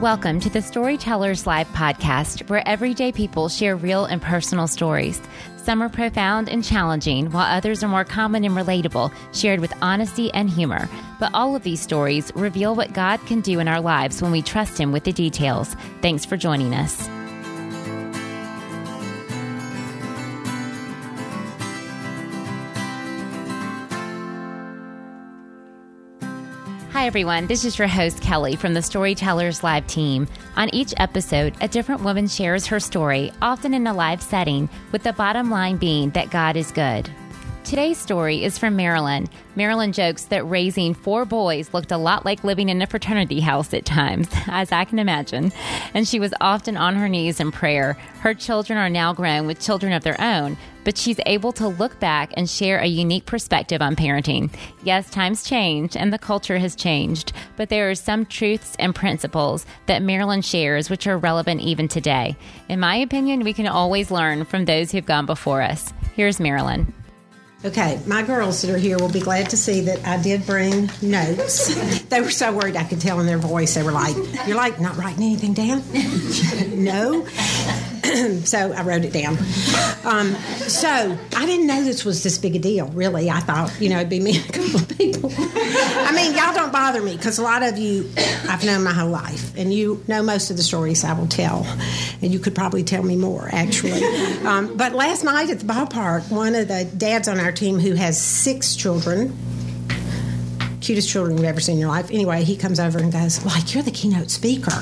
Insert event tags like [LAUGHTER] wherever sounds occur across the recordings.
Welcome to the Storytellers Live podcast, where everyday people share real and personal stories. Some are profound and challenging, while others are more common and relatable, shared with honesty and humor. But all of these stories reveal what God can do in our lives when we trust Him with the details. Thanks for joining us. Everyone. This is your host, Kelly, from the Storytellers Live team. On each episode, a different woman shares her story, often in a live setting, with the bottom line being that God is good. Today's story is from Marilyn. Marilyn jokes that raising four boys looked a lot like living in a fraternity house at times, [LAUGHS] as I can imagine, and she was often on her knees in prayer. Her children are now grown with children of their own, but she's able to look back and share a unique perspective on parenting. Yes, times change and the culture has changed, but there are some truths and principles that Marilyn shares which are relevant even today. In my opinion, we can always learn from those who've gone before us. Here's Marilyn. Okay, my girls that are here will be glad to see that I did bring notes. [LAUGHS] they were so worried I could tell in their voice. They were like, You're like, not writing anything down? [LAUGHS] no. [CLEARS THROAT] so I wrote it down. Um, so I didn't know this was this big a deal, really. I thought, you know, it'd be me and a couple of people. I mean, y'all don't bother me because a lot of you I've known my whole life, and you know most of the stories I will tell. And you could probably tell me more, actually. [LAUGHS] Um, but last night at the ballpark, one of the dads on our our team who has six children cutest children you've ever seen in your life. Anyway, he comes over and goes, like, you're the keynote speaker.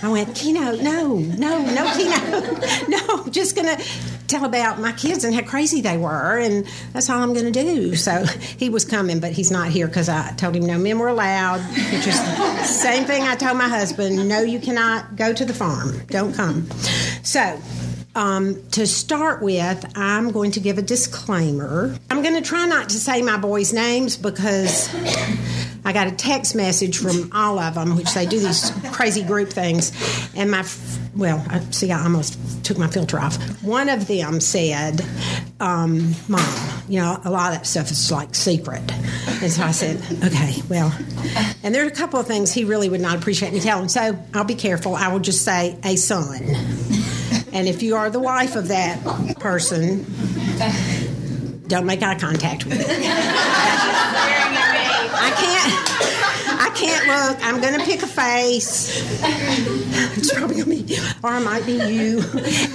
I went, keynote? No, no, no keynote. [LAUGHS] no, just going to tell about my kids and how crazy they were, and that's all I'm going to do. So [LAUGHS] he was coming, but he's not here because I told him no men were allowed, which is same thing I told my husband no, you cannot go to the farm. Don't come. So um, to start with, I'm going to give a disclaimer. I'm going to try not to say my boys' names because I got a text message from all of them, which they do these crazy group things. And my, well, I, see, I almost took my filter off. One of them said, um, Mom, you know, a lot of that stuff is like secret. And so I said, okay, well, and there are a couple of things he really would not appreciate me telling. So I'll be careful. I will just say, a son. And if you are the wife of that person, don't make eye contact with it. I can't. I can't look. I'm going to pick a face. It's probably be, or it might be you.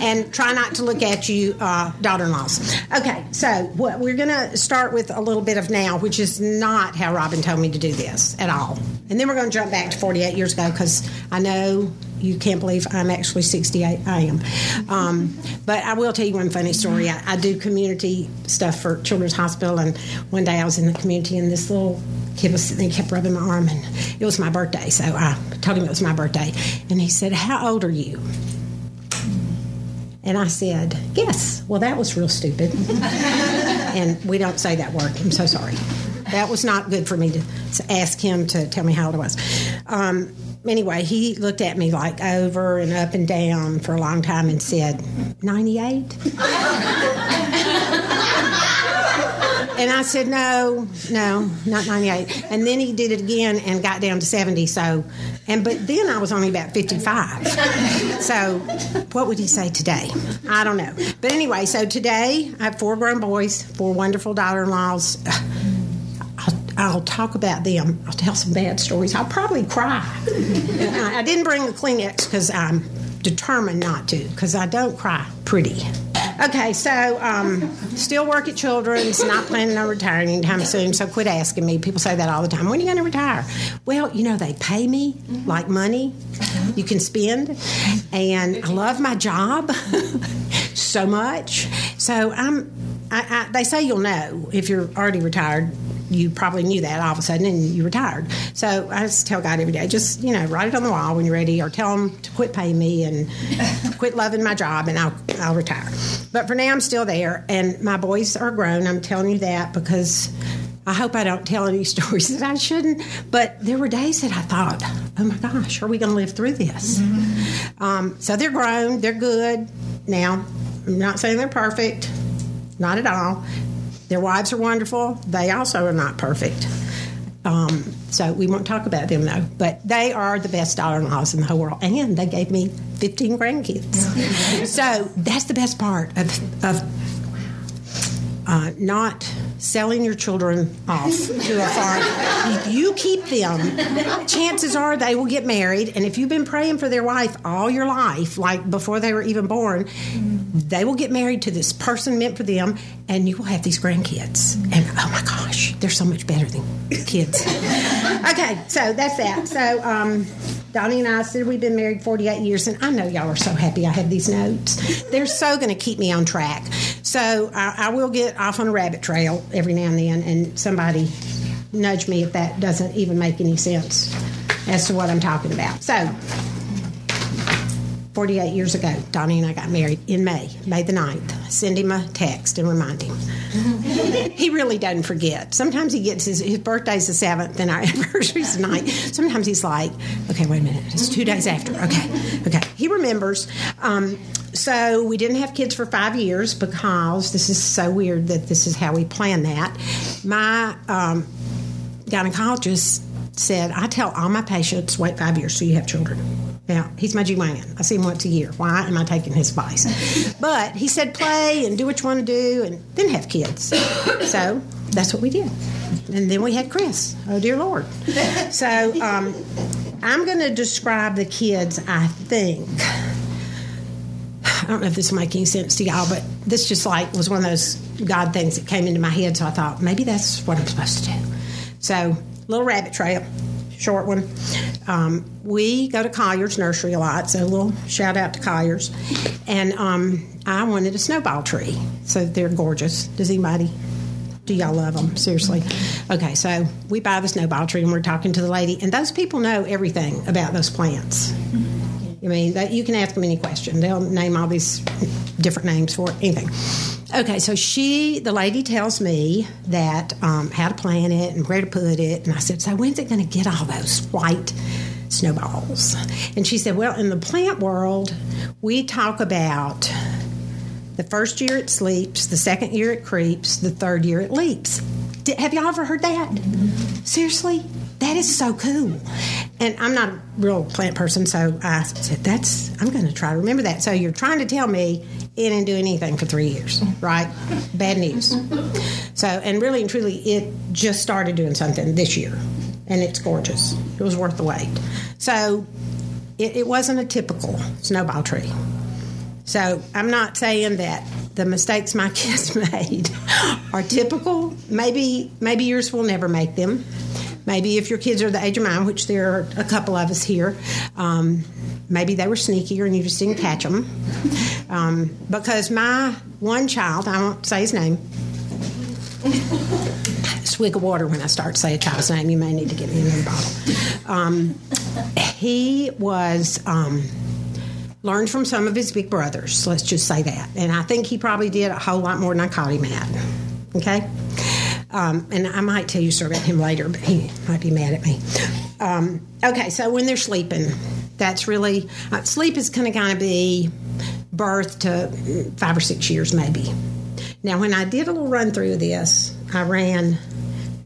And try not to look at you, uh, daughter-in-laws. Okay, so what we're going to start with a little bit of now, which is not how Robin told me to do this at all. And then we're going to jump back to 48 years ago because I know you can't believe I'm actually 68. I am. Um, but I will tell you one funny story. I, I, do community stuff for Children's Hospital, and one day I was in the community, and this little kid was sitting there, kept rubbing my arm, and it was my birthday. So I told him it was my birthday. And he said, How old are you? And I said, Yes. Well, that was real stupid. [LAUGHS] and we don't say that word. I'm so sorry. That was not good for me to, to ask him to tell me how old I was. Um, anyway, he looked at me like over and up and down for a long time and said, 98? and I said, no, no, not 98. And then he did it again and got down to 70. So, and but then I was only about 55. So, what would he say today? I don't know. But anyway, so today I have four grown boys, four wonderful daughter in laws I'll talk about them. I'll tell some bad stories. I'll probably cry. I didn't bring the Kleenex because I'm determined not to, because I don't cry pretty. Okay, so um, still work at Children's, not planning on retiring anytime soon, so quit asking me. People say that all the time. When are you going to retire? Well, you know, they pay me like money you can spend, and I love my job [LAUGHS] so much. So I'm, I, I, they say you'll know if you're already retired you probably knew that all of a sudden and you retired. So I just tell God every day, just, you know, write it on the wall when you're ready or tell him to quit paying me and [LAUGHS] quit loving my job and I'll, I'll retire. But for now, I'm still there and my boys are grown. I'm telling you that because I hope I don't tell any [LAUGHS] stories that I shouldn't. But there were days that I thought, oh my gosh, are we going to live through this? Mm-hmm. Um, so they're grown, they're good. Now, I'm not saying they're perfect, not at all. Their wives are wonderful. They also are not perfect. Um, so we won't talk about them though. But they are the best daughter-in-laws in the whole world, and they gave me 15 grandkids. so that's the best part of, of uh, not selling your children off to a farm. you keep them. Chances are they will get married, and if you've been praying for their wife all your life, like before they were even born, they will get married to this person meant for them, and you will have these grandkids. And oh my gosh, they're so much better than kids. okay, so that's that. So um, Donnie and I said we've been married 48 years, and I know y'all are so happy I have these notes. They're so going to keep me on track. So I, I will get off on a rabbit trail every now and then, and somebody nudge me if that doesn't even make any sense as to what I'm talking about. So, 48 years ago, Donnie and I got married in May, May the 9th. Send him a text and remind him. [LAUGHS] he really doesn't forget. Sometimes he gets his, his birthday's the 7th and our [LAUGHS] anniversary's the 9th. Sometimes he's like, okay, wait a minute, it's two days after. Okay, okay. He remembers. Um, so we didn't have kids for five years because this is so weird that this is how we plan that. My um, gynecologist said, I tell all my patients, wait five years so you have children. Now, he's my GYN. I see him once a year. Why am I taking his advice? But he said, play and do what you want to do and then have kids. So that's what we did. And then we had Chris. Oh, dear Lord. So um, I'm going to describe the kids, I think. I don't know if this make any sense to y'all, but this just like was one of those God things that came into my head. So I thought maybe that's what I'm supposed to do. So, little rabbit trail, short one. Um, we go to Collier's Nursery a lot, so a little shout out to Collier's. And um, I wanted a snowball tree, so they're gorgeous. Does anybody? Do y'all love them? Seriously. Okay, so we buy the snowball tree and we're talking to the lady, and those people know everything about those plants. I mean, that you can ask them any question. They'll name all these different names for it, anything. Okay, so she, the lady tells me that um, how to plant it and where to put it. And I said, So when's it going to get all those white snowballs? And she said, Well, in the plant world, we talk about the first year it sleeps, the second year it creeps, the third year it leaps. Did, have y'all ever heard that? Seriously? That is so cool. And I'm not a real plant person, so I said, That's, I'm going to try to remember that. So you're trying to tell me it didn't do anything for three years, right? Bad news. So, and really and truly, it just started doing something this year, and it's gorgeous. It was worth the wait. So, it, it wasn't a typical snowball tree. So, I'm not saying that the mistakes my [LAUGHS] kids made are typical. Maybe, maybe yours will never make them. Maybe if your kids are the age of mine, which there are a couple of us here, um, maybe they were sneakier and you just didn't catch them. Um, because my one child, I won't say his name, swig of water when I start to say a child's name. You may need to get me another bottle. Um, he was um, learned from some of his big brothers. Let's just say that, and I think he probably did a whole lot more than I caught him at. Okay. Um, and I might tell you a story about him later, but he might be mad at me. Um, okay, so when they're sleeping, that's really uh, sleep is going to kind of be birth to five or six years, maybe. Now, when I did a little run through this, I ran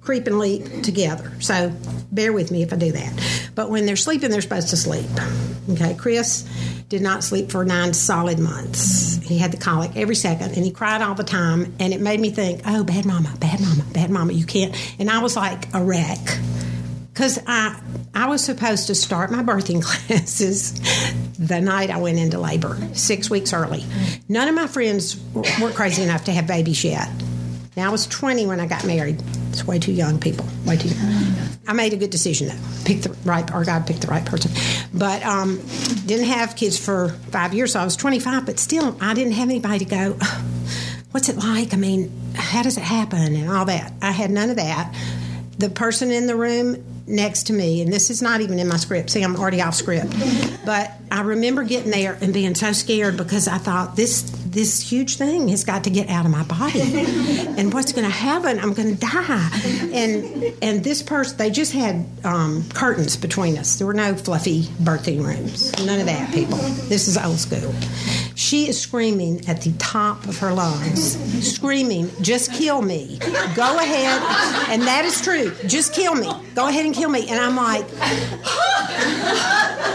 creep and leap together. So bear with me if I do that. But when they're sleeping, they're supposed to sleep. Okay, Chris did not sleep for nine solid months. He had the colic every second and he cried all the time. And it made me think, oh, bad mama, bad mama, bad mama, you can't. And I was like a wreck. Because I, I was supposed to start my birthing [LAUGHS] classes the night I went into labor, six weeks early. None of my friends were crazy enough to have babies yet. Now I was 20 when I got married. It's way too young, people. Way too young. I made a good decision though. Picked the right, or God picked the right person. But um, didn't have kids for five years, so I was 25. But still, I didn't have anybody to go. What's it like? I mean, how does it happen and all that? I had none of that. The person in the room next to me, and this is not even in my script. See, I'm already off script. But I remember getting there and being so scared because I thought this this huge thing has got to get out of my body. [LAUGHS] and what's going to happen? I'm going to die. And and this person, they just had um, curtains between us. There were no fluffy birthing rooms. None of that, people. This is old school. She is screaming at the top of her lungs, screaming, "Just kill me! Go ahead!" And that is true. Just kill me. Go ahead and kill me. And I'm like.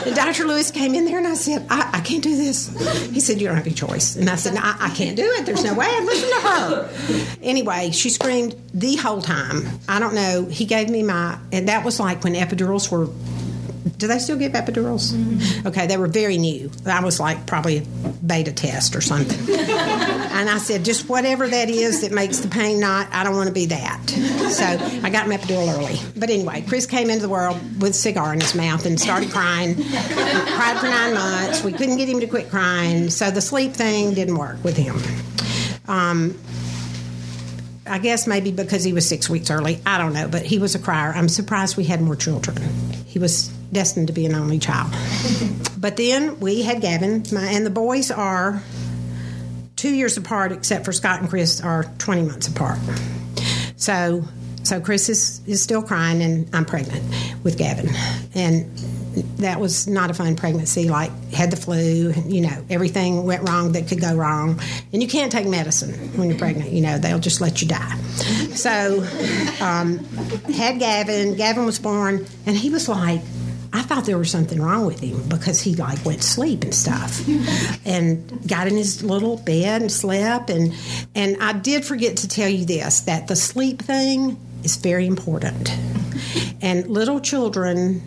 And Dr. Lewis came in there and I said, I, I, can't do this. He said, You don't have any choice. And I said, no, I, I can't do it. There's no way. I'd listen to her. Anyway, she screamed the whole time. I don't know. He gave me my, and that was like when epidurals were do they still give epidurals? Mm-hmm. Okay, they were very new. I was like probably a beta test or something. [LAUGHS] and I said, just whatever that is that makes the pain not, I don't want to be that. So I got my epidural early. But anyway, Chris came into the world with a cigar in his mouth and started crying. [LAUGHS] cried for nine months. We couldn't get him to quit crying. So the sleep thing didn't work with him. Um, I guess maybe because he was six weeks early. I don't know, but he was a crier. I'm surprised we had more children. He was destined to be an only child. [LAUGHS] but then we had Gavin, my, and the boys are two years apart, except for Scott and Chris are 20 months apart. So, so Chris is, is still crying, and I'm pregnant with Gavin, and that was not a fun pregnancy. Like had the flu, you know, everything went wrong that could go wrong, and you can't take medicine when you're pregnant. You know, they'll just let you die. So, um, had Gavin. Gavin was born, and he was like. I thought there was something wrong with him because he like went to sleep and stuff, and got in his little bed and slept. and And I did forget to tell you this that the sleep thing is very important, and little children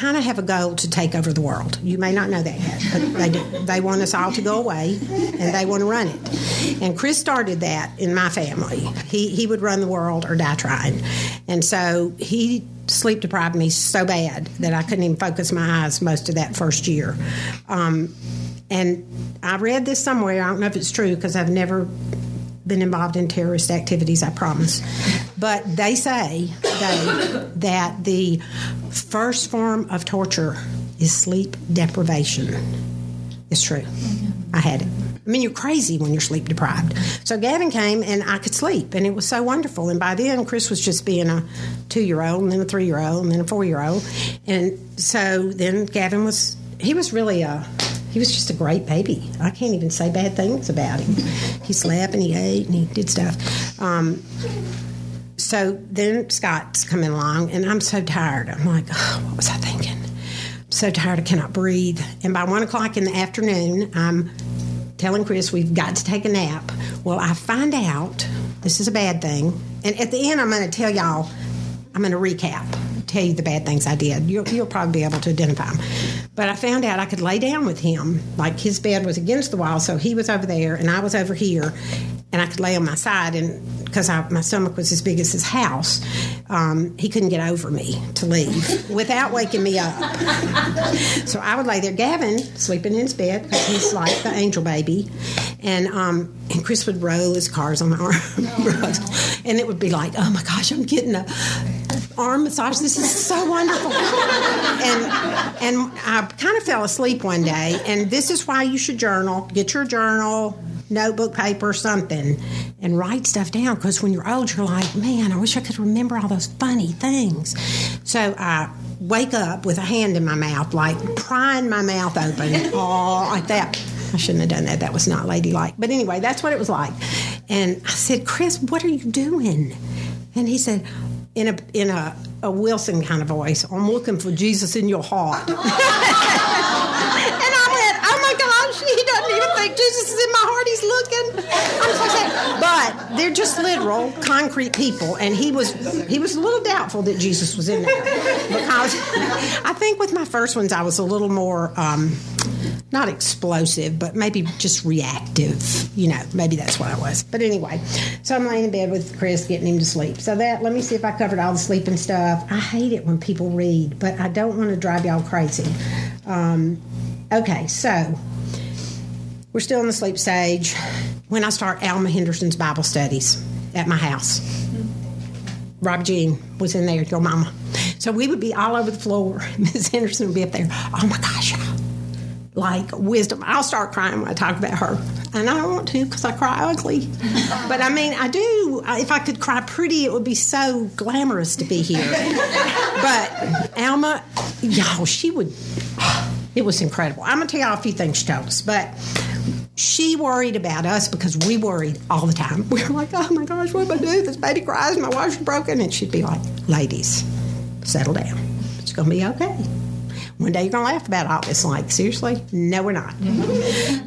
kind of have a goal to take over the world. You may not know that yet, but they do. They want us all to go away, and they want to run it. And Chris started that in my family. He he would run the world or die trying, and so he sleep deprived me so bad that I couldn't even focus my eyes most of that first year. Um, and I read this somewhere. I don't know if it's true because I've never been involved in terrorist activities, I promise. But they say they, that the first form of torture is sleep deprivation. It's true. I had it. I mean, you're crazy when you're sleep deprived. So Gavin came and I could sleep, and it was so wonderful. And by then, Chris was just being a two year old, and then a three year old, and then a four year old. And so then Gavin was, he was really a, he was just a great baby. I can't even say bad things about him. He slept and he ate and he did stuff. Um, so then Scott's coming along, and I'm so tired. I'm like, oh, what was I thinking? I'm so tired I cannot breathe. And by one o'clock in the afternoon, I'm telling Chris we've got to take a nap. Well, I find out this is a bad thing, and at the end, I'm going to tell y'all. I'm going to recap tell you the bad things I did. You'll, you'll probably be able to identify them. But I found out I could lay down with him. Like his bed was against the wall, so he was over there and I was over here, and I could lay on my side. And because my stomach was as big as his house, um, he couldn't get over me to leave without waking me up. so I would lay there. Gavin sleeping in his bed because he's like the angel baby, and um, and Chris would roll his cars on my arm, [LAUGHS] and it would be like, oh my gosh, I'm getting a arm massage. This is so wonderful. and and I kind of fell asleep one day, and this is why you should journal. Get your journal, notebook, paper, something, and write stuff down. Because when you're old, you're like, man, I wish I could remember all those funny things. So I wake up with a hand in my mouth, like prying my mouth open, [LAUGHS] all like that. I shouldn't have done that. That was not ladylike. But anyway, that's what it was like. And I said, Chris, what are you doing? And he said, in a in a, a Wilson kind of voice. I'm looking for Jesus in your heart. [LAUGHS] and I went, oh my gosh, he doesn't even think Jesus is in my heart. He's looking. I'm so sad. But they're just literal, concrete people, and he was he was a little doubtful that Jesus was in there because [LAUGHS] I think with my first ones I was a little more. Um, not explosive, but maybe just reactive. You know, maybe that's what I was. But anyway, so I'm laying in bed with Chris, getting him to sleep. So that, let me see if I covered all the sleeping stuff. I hate it when people read, but I don't want to drive y'all crazy. Um, okay, so we're still in the sleep stage. When I start Alma Henderson's Bible studies at my house, Rob Jean was in there, your mama. So we would be all over the floor. [LAUGHS] Miss Henderson would be up there. Oh my gosh, like wisdom. I'll start crying when I talk about her, and I don't want to because I cry ugly. [LAUGHS] but I mean, I do. If I could cry pretty, it would be so glamorous to be here. [LAUGHS] but Alma, y'all, she would. It was incredible. I'm gonna tell y'all a few things she told us, but she worried about us because we worried all the time. [LAUGHS] We were like, oh my gosh, what am I do? This baby cries, my washer's broken. And she'd be like, ladies, settle down. It's going to be okay. One day you're going to laugh about all this. Like, seriously? No, we're not. [LAUGHS]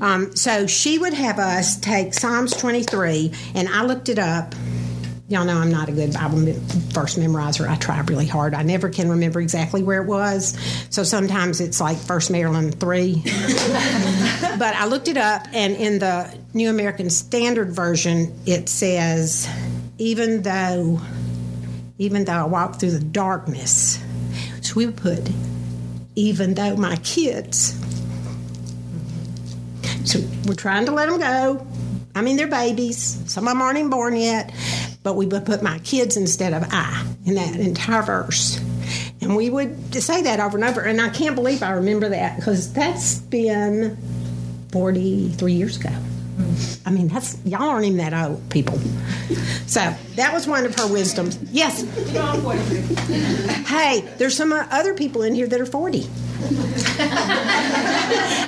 Um, so she would have us take Psalms 23, and I looked it up. Y'all know I'm not a good Bible verse memorizer. I try really hard. I never can remember exactly where it was. So sometimes it's like First Marilyn 3. [LAUGHS] but I looked it up, and in the New American Standard Version, it says, even though, even though I walk through the darkness, so we put, even though my kids, so we're trying to let them go. I mean, they're babies. Some of them aren't even born yet but we would put my kids instead of I in that entire verse. And we would say that over and over. And I can't believe I remember that because that's been 43 years ago. I mean, that's y'all aren't even that old, people. So that was one of her wisdoms. Yes. Hey, there's some other people in here that are 40.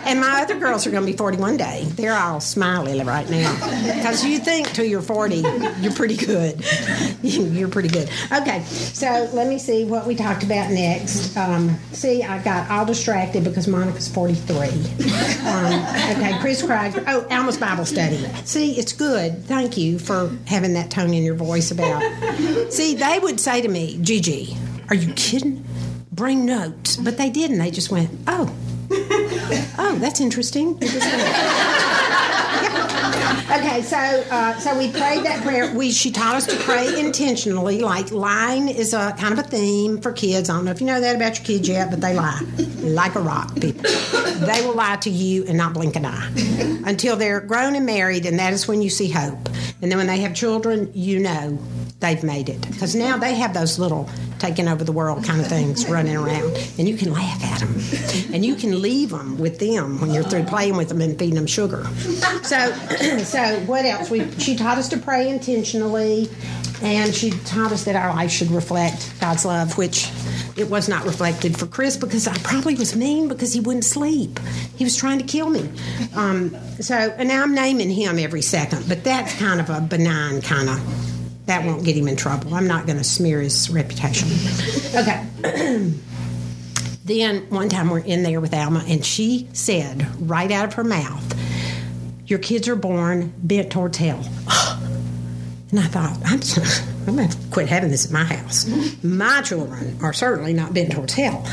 and my other girls are going to be 41 day. They're all smiley right now. Because you think till you're 40, you're pretty good. [LAUGHS] you're pretty good. Okay, so let me see what we talked about next. Um, see, I got all distracted because Monica's 43. Um, okay, Chris Craig. Oh, Alma's Bible study. See, it's good. Thank you for having that tone in your voice about. [LAUGHS] See, they would say to me, Gigi, are you kidding? bring notes, but they didn't. They just went, oh, oh, that's interesting. Okay, so uh, so we prayed that prayer. We she taught us to pray intentionally. Like lying is a kind of a theme for kids. I don't know if you know that about your kids yet, but they lie like a rock. People, they will lie to you and not blink an eye until they're grown and married, and that is when you see hope. And then when they have children, you know they've made it because now they have those little taking over the world kind of things running around, and you can laugh at them, and you can leave them with them when you're through playing with them and feeding them sugar. So, [CLEARS THROAT] so what else? We she taught us to pray intentionally, and she taught us that our life should reflect God's love, which it was not reflected for Chris because I probably was mean because he wouldn't sleep. He was trying to kill me. Um, so, and now I'm naming him every second, but that's kind of a benign kind of that won't get him in trouble. I'm not going to smear his reputation. Okay. [CLEARS THROAT] then one time we're in there with Alma, and she said right out of her mouth, Your kids are born bent towards hell. [GASPS] And I thought, I'm, [LAUGHS] I'm going to quit having this at my house. My children are certainly not bent towards hell.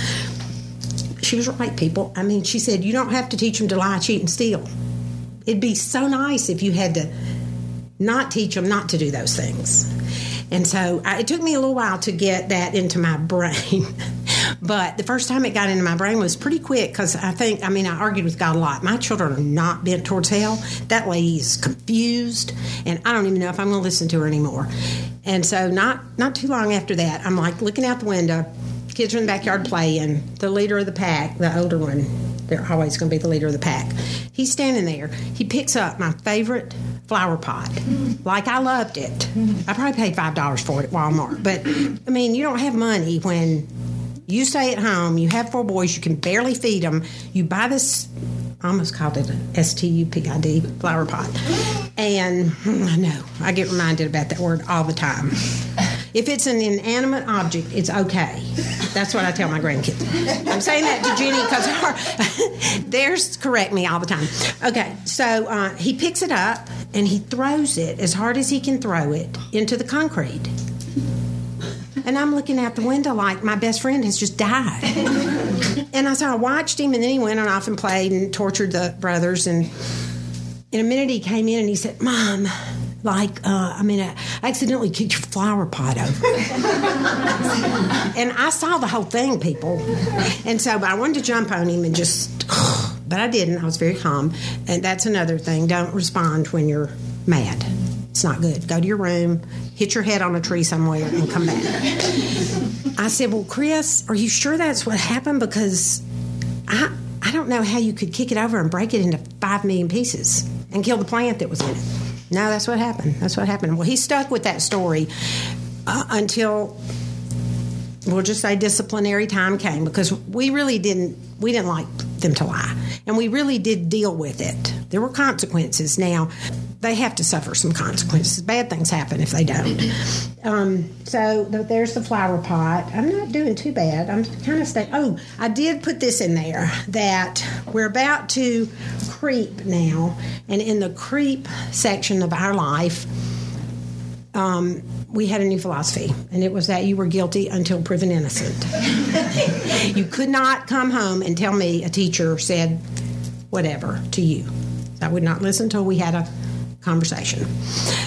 She was right, people. I mean, she said, You don't have to teach them to lie, cheat, and steal. It'd be so nice if you had to not teach them not to do those things. And so I, it took me a little while to get that into my [LAUGHS] brain. but the first time it got into my brain was pretty quick because I think, I mean, I argued with God a lot. My children are not bent towards hell. That lady's confused, and I don't even know if I'm going to listen to her anymore. And so, not not too long after that, I'm like looking out the window. Kids are in the backyard playing. The leader of the pack, the older one, they're always going to be the leader of the pack. He's standing there. He picks up my favorite flower pot. Like I loved it. I probably paid five dollars for it at Walmart. But I mean, you don't have money when you stay at home. You have four boys. You can barely feed them. You buy this. I almost called it an S T U P I D flower pot, and hmm, I know I get reminded about that word all the time. If it's an inanimate object, it's okay. That's what I tell my grandkids. I'm saying that to Jenny because [LAUGHS] theirs correct me all the time. Okay, so uh, he picks it up and he throws it as hard as he can throw it into the concrete. And I'm looking out the window like my best friend has just died. and I so I watched him, and then he went on off and played and tortured the brothers. And in a minute, he came in and he said, "Mom." Like uh, I mean, I accidentally kicked your flower pot over, and I saw the whole thing, people. And so, but I wanted to jump on him and just, [SIGHS] but I didn't. I was very calm, and that's another thing. Don't respond when you're mad. It's not good. Go to your room, hit your head on a tree somewhere, and come back. I said, Well, Chris, are you sure that's what happened? Because I, I I don't know how you could kick it over and break it into five million pieces and kill the plant that was in it. No, that's what happened. That's what happened. Well, he stuck with that story uh, until we'll just say disciplinary time came because we really didn't we didn't like them to lie. And we really did deal with it. There were consequences. Now they have to suffer some consequences. Bad things happen if they don't. Um, so there's the flower pot. I'm not doing too bad. I'm kind of staying oh i did put this in there that we're about to creep now. And in the creep section of our life um, we had a new philosophy, and it was that you were guilty until proven innocent. [LAUGHS] you could not come home and tell me a teacher said whatever to you. I would not listen until we had a conversation.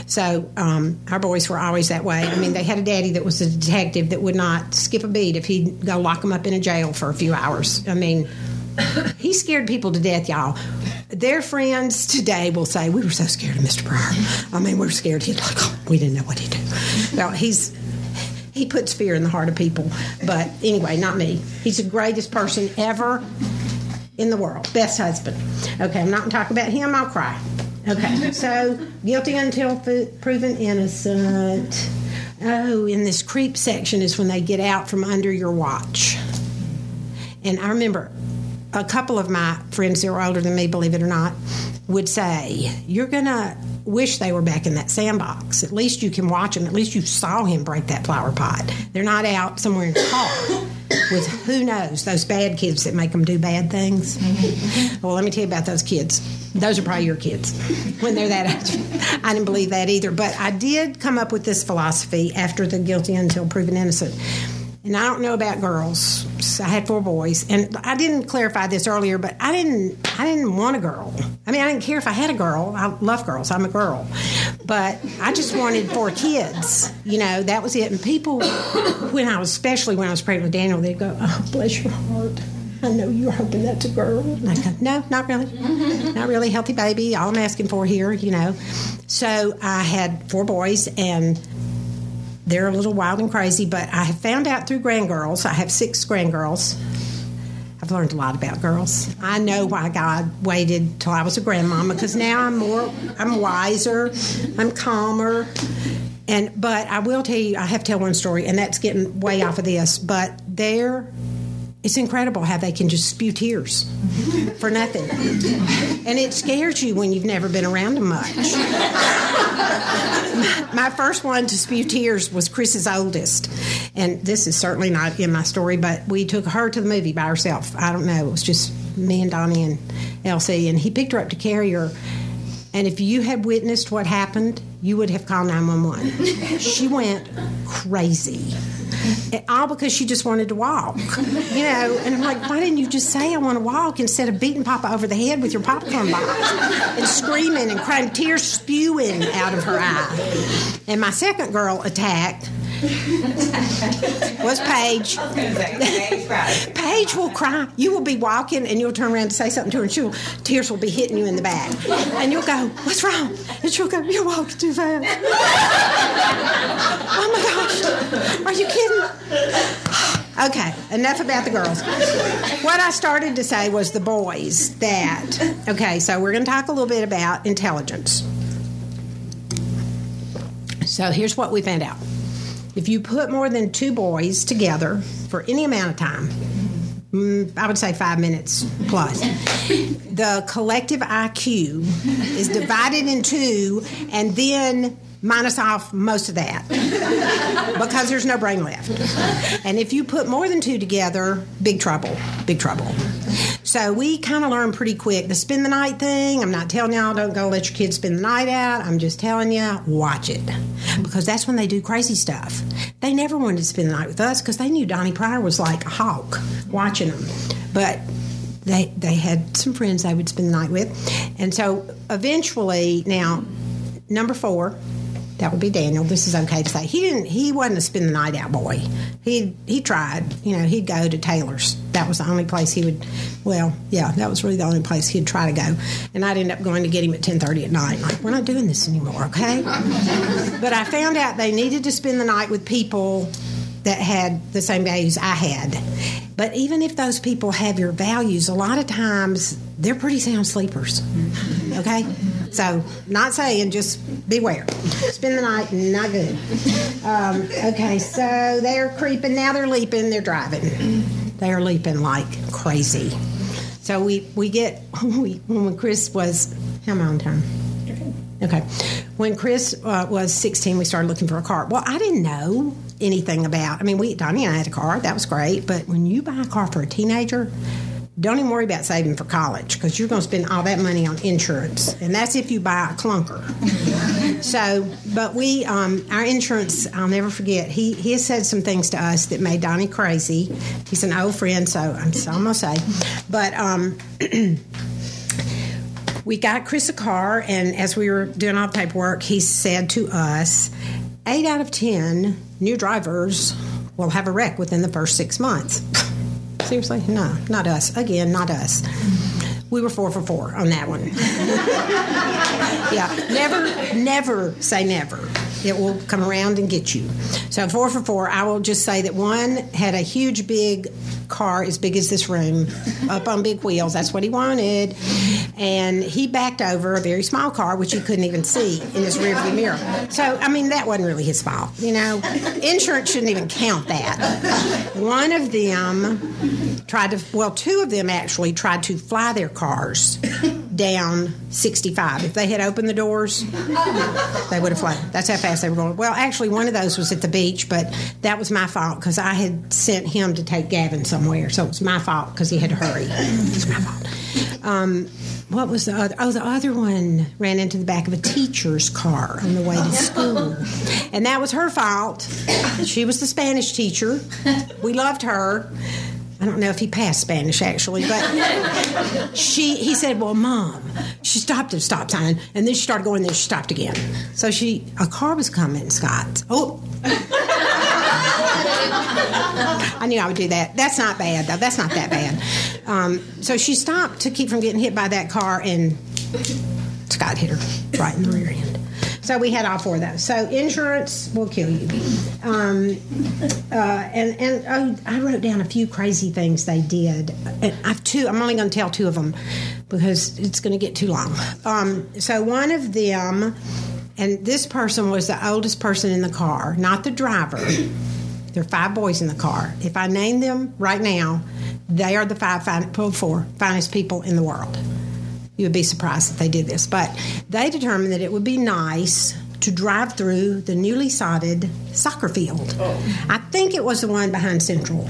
So um, our boys were always that way. I mean, they had a daddy that was a detective that would not skip a beat if he'd go lock them up in a jail for a few hours. I mean, he scared people to death, y'all. Their friends today will say, We were so scared of Mr. Pryor. I mean, we were scared. He'd like, oh, we didn't know what he'd do. Well, he's he puts fear in the heart of people. But anyway, not me. He's the greatest person ever in the world. Best husband. Okay, I'm not going to talk about him. I'll cry. Okay, so guilty until proven innocent. Oh, in this creep section is when they get out from under your watch. And I remember a couple of my friends who are older than me, believe it or not, would say, You're going to wish they were back in that sandbox. At least you can watch them. At least you saw him break that flower pot. They're not out somewhere in a car with who knows, those bad kids that make them do bad things. Mm-hmm. Well, let me tell you about those kids. Those are probably your kids when they're that age. I didn't believe that either. But I did come up with this philosophy after the guilty until proven innocent and I don't know about girls. So I had four boys, and I didn't clarify this earlier, but I didn't. I didn't want a girl. I mean, I didn't care if I had a girl. I love girls. I'm a girl, but I just wanted four kids. You know, that was it. And people, when I was, especially when I was pregnant with Daniel, they'd go, "Oh, bless your heart." I know you're hoping that's a girl. And I go, no, not really. not really. Healthy baby. All I'm asking for here, you know. So I had four boys, and they're a little wild and crazy, but I have found out through grandgirls. I have six grandgirls. I've learned a lot about girls. I know why God waited till I was a grandmama because now I'm more, I'm wiser, I'm calmer, and but I will tell you, I have to tell one story, and that's getting way off of this. But they're it's incredible how they can just spew tears for nothing. And it scares you when you've never been around them much. my first one to spew tears was Chris's oldest. And this is certainly not in my story, but we took her to the movie by herself. I don't know. It was just me and Donnie and Elsie. And he picked her up to carry her. And if you had witnessed what happened, you would have called 911. she went crazy all because she just wanted to walk. You know, and I'm like, why didn't you just say I want to walk instead of beating Papa over the head with your popcorn box and screaming and crying, tears spewing out of her eye? And my second girl attacked [LAUGHS] was Paige. [LAUGHS] Paige will cry. You will be walking and you'll turn around to say something to her and she'll tears will be hitting you in the back. And you'll go, What's wrong? And she'll go, You're walking too fast. [LAUGHS] oh my gosh. Are you kidding? Okay, enough about the girls. What I started to say was the boys that, okay, so we're going to talk a little bit about intelligence. So here's what we found out if you put more than two boys together for any amount of time, mm, I would say five minutes plus. the collective IQ is divided in two, and then minus off most of that [LAUGHS] because there's no brain left. And if you put more than two together, big trouble, big trouble. So we kind of learned pretty quick the spend the night thing. I'm not telling y'all don't go let your kids spend the night out. I'm just telling you watch it because that's when they do crazy stuff. They never wanted to spend the night with us because they knew Donnie Pryor was like a hawk watching them, but. They, they had some friends they would spend the night with. And so eventually, now, number four, that would be Daniel. This is okay to say. He didn't. He wasn't a spend the night out boy. He he tried. You know, he'd go to Taylor's. That was the only place he would. Well, yeah, that was really the only place he'd try to go. And I'd end up going to get him at ten thirty at night. Like, we're not doing this anymore, okay? but I found out they needed to spend the night with people that had the same values I had. But even if those people have your values, a lot of times they're pretty sound sleepers. Okay? So, not saying, just beware. Spend the night, not good. Um, okay, so they're creeping, now they're leaping, they're driving. They're leaping like crazy. So we, we get, [LAUGHS] we, when Chris was, how am I on time? Okay. When Chris uh, was 16, we started looking for a car. Well, I didn't know anything about. I mean, we Donnie and I had a car. That was great. But when you buy a car for a teenager, don't even worry about saving for college because you're going to spend all that money on insurance, and that's if you buy a clunker. [LAUGHS] so, but we, um, our insurance, I'll never forget. He he has said some things to us that made Donnie crazy. He's an old friend, so I'm, so I'm gonna say, but. Um, [CLEARS THROAT] we got Chris a car, and as we were doing all the paperwork, he said to us, eight out of ten new drivers will have a wreck within the first six months. [LAUGHS] Seriously? No, not us. Again, not us. We were four for four on that one. [LAUGHS] yeah, never, never say never. It will come around and get you. So four for four. I will just say that one had a huge, big car as big as this room up on big wheels. That's what he wanted. And he backed over a very small car, which he couldn't even see in his rearview mirror. So, I mean, that wasn't really his fault. You know, insurance shouldn't even count that. One of them tried to, well, two of them actually tried to fly their cars down 65. If they had opened the doors, they would have flown. That's how fast they were going. Well, actually, one of those was at the beach, but that was my fault because I had sent him to take Gavin somewhere, so it was my fault because he had to hurry. It's my fault. Um, what was the other? Oh, the other one ran into the back of a teacher's car on the way to school, and that was her fault. She was the Spanish teacher. We loved her. I don't know if he passed Spanish actually, but she he said, "Well, mom, she stopped at a stop sign, and then she started going, then she stopped again. So she a car was coming, Scott. Oh." [LAUGHS] I knew I would do that. That's not bad, though. That's not that bad. Um, so she stopped to keep from getting hit by that car, and Scott hit her right in the rear end. So we had all four of those. So insurance will kill you. Um, uh, and and oh, I wrote down a few crazy things they did. And I've two. I'm only going to tell two of them because it's going to get too long. Um, so one of them, and this person was the oldest person in the car, not the driver. There are five boys in the car. If I name them right now, they are the five, five four finest people in the world. You would be surprised if they did this. But they determined that it would be nice to drive through the newly sodded soccer field. Oh. I think it was the one behind Central.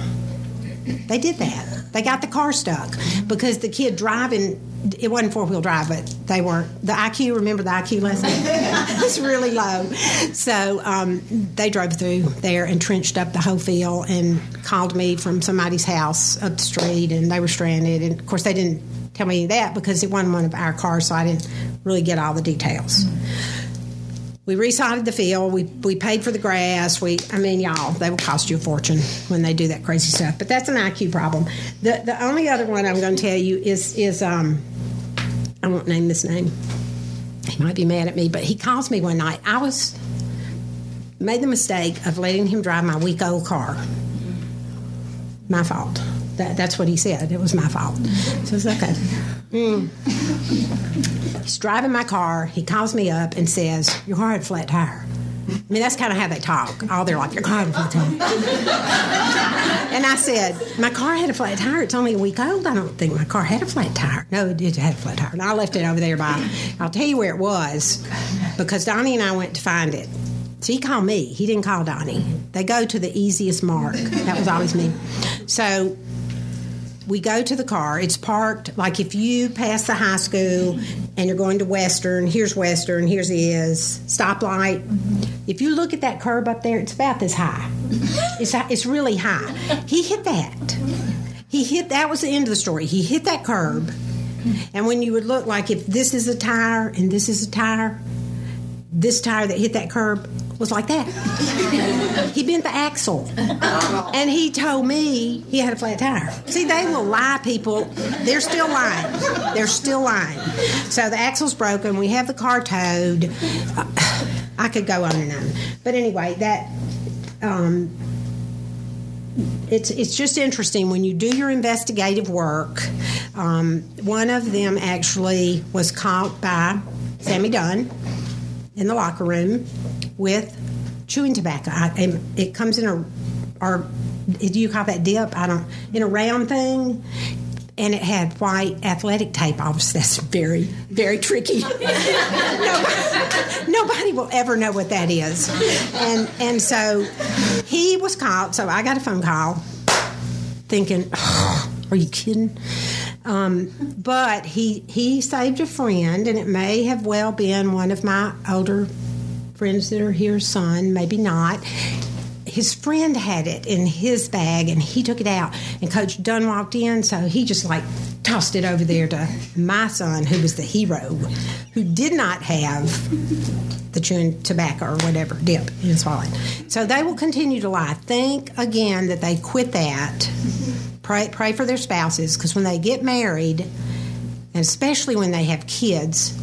They did that. They got the car stuck because the kid driving it wasn't four wheel drive, but they weren't. The IQ, remember the IQ lesson? [LAUGHS] it's really low. So um, they drove through there and trenched up the whole field and called me from somebody's house up the street, and they were stranded. And of course, they didn't tell me that because it wasn't one of our cars, so I didn't really get all the details. We resodded the field. We, we paid for the grass. We, I mean, y'all, they will cost you a fortune when they do that crazy stuff. But that's an IQ problem. The the only other one I'm going to tell you is is um, I won't name this name. He might be mad at me, but he calls me one night. I was made the mistake of letting him drive my week old car. My fault. That, that's what he said. It was my fault. So it's okay. Mm. He's driving my car. He calls me up and says, Your car had a flat tire. I mean, that's kind of how they talk. All they're like, Your car had a flat tire. and I said, My car had a flat tire. It's only a week old. I don't think my car had a flat tire. No, it did have a flat tire. And I left it over there by, I'll tell you where it was because Donnie and I went to find it. So he called me. He didn't call Donnie. They go to the easiest mark. That was always me. So we go to the car. It's parked like if you pass the high school and you're going to Western, here's Western, here's is stoplight. If you look at that curb up there, it's about this high. It's it's really high. He hit that. He hit that was the end of the story. He hit that curb. And when you would look like if this is a tire and this is a tire, this tire that hit that curb was like that. he bent the axle. And he told me he had a flat tire. See, they will lie, people. They're still lying. They're still lying. So the axle's broken. We have the car towed. I could go on and on. But anyway, that. Um, it's it's just interesting when you do your investigative work. Um, one of them actually was caught by Sammy Dunn in the locker room with chewing tobacco. I, it comes in a or do you call that dip? I don't in a round thing and it had white athletic tape. Obviously, that's very, very tricky. [LAUGHS] nobody, nobody, will ever know what that is. And and so he was caught. So I got a phone call, thinking, oh, "Are you kidding?" Um, but he he saved a friend, and it may have well been one of my older friends that are here, son, maybe not his friend had it in his bag and he took it out. And Coach Dunn walked in, so he just like tossed it over there to my son, who was the hero, who did not have the chewing tobacco or whatever dip in his wallet. So they will continue to lie. Think again that they quit that. Pray, pray for their spouses because when they get married, and especially when they have kids,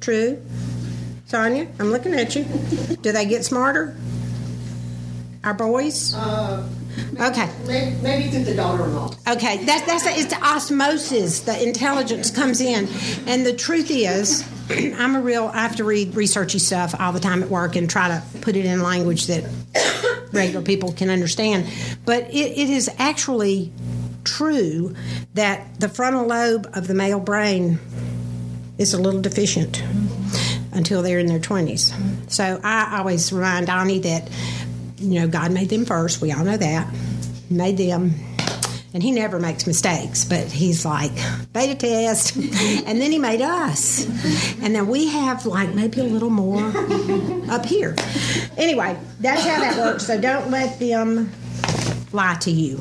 true, Sonia, I'm looking at you. Do they get smarter? Our boys? Uh, okay. Maybe, maybe through the daughter-in-law. Okay, that's that's a, it's osmosis. The intelligence comes in, and the truth is, [CLEARS THROAT] I'm a real. I have to read researchy stuff all the time at work and try to put it in language that [COUGHS] regular people can understand. But it, it is actually true that the frontal lobe of the male brain is a little deficient until they're in their 20s. So I always remind Donnie that you know, God made them first. We all know that. Made them. And he never makes mistakes, but he's like, beta test. [LAUGHS] and then he made us. And then we have like maybe a little more up here. Anyway, that's how that works. So don't let them lie to you.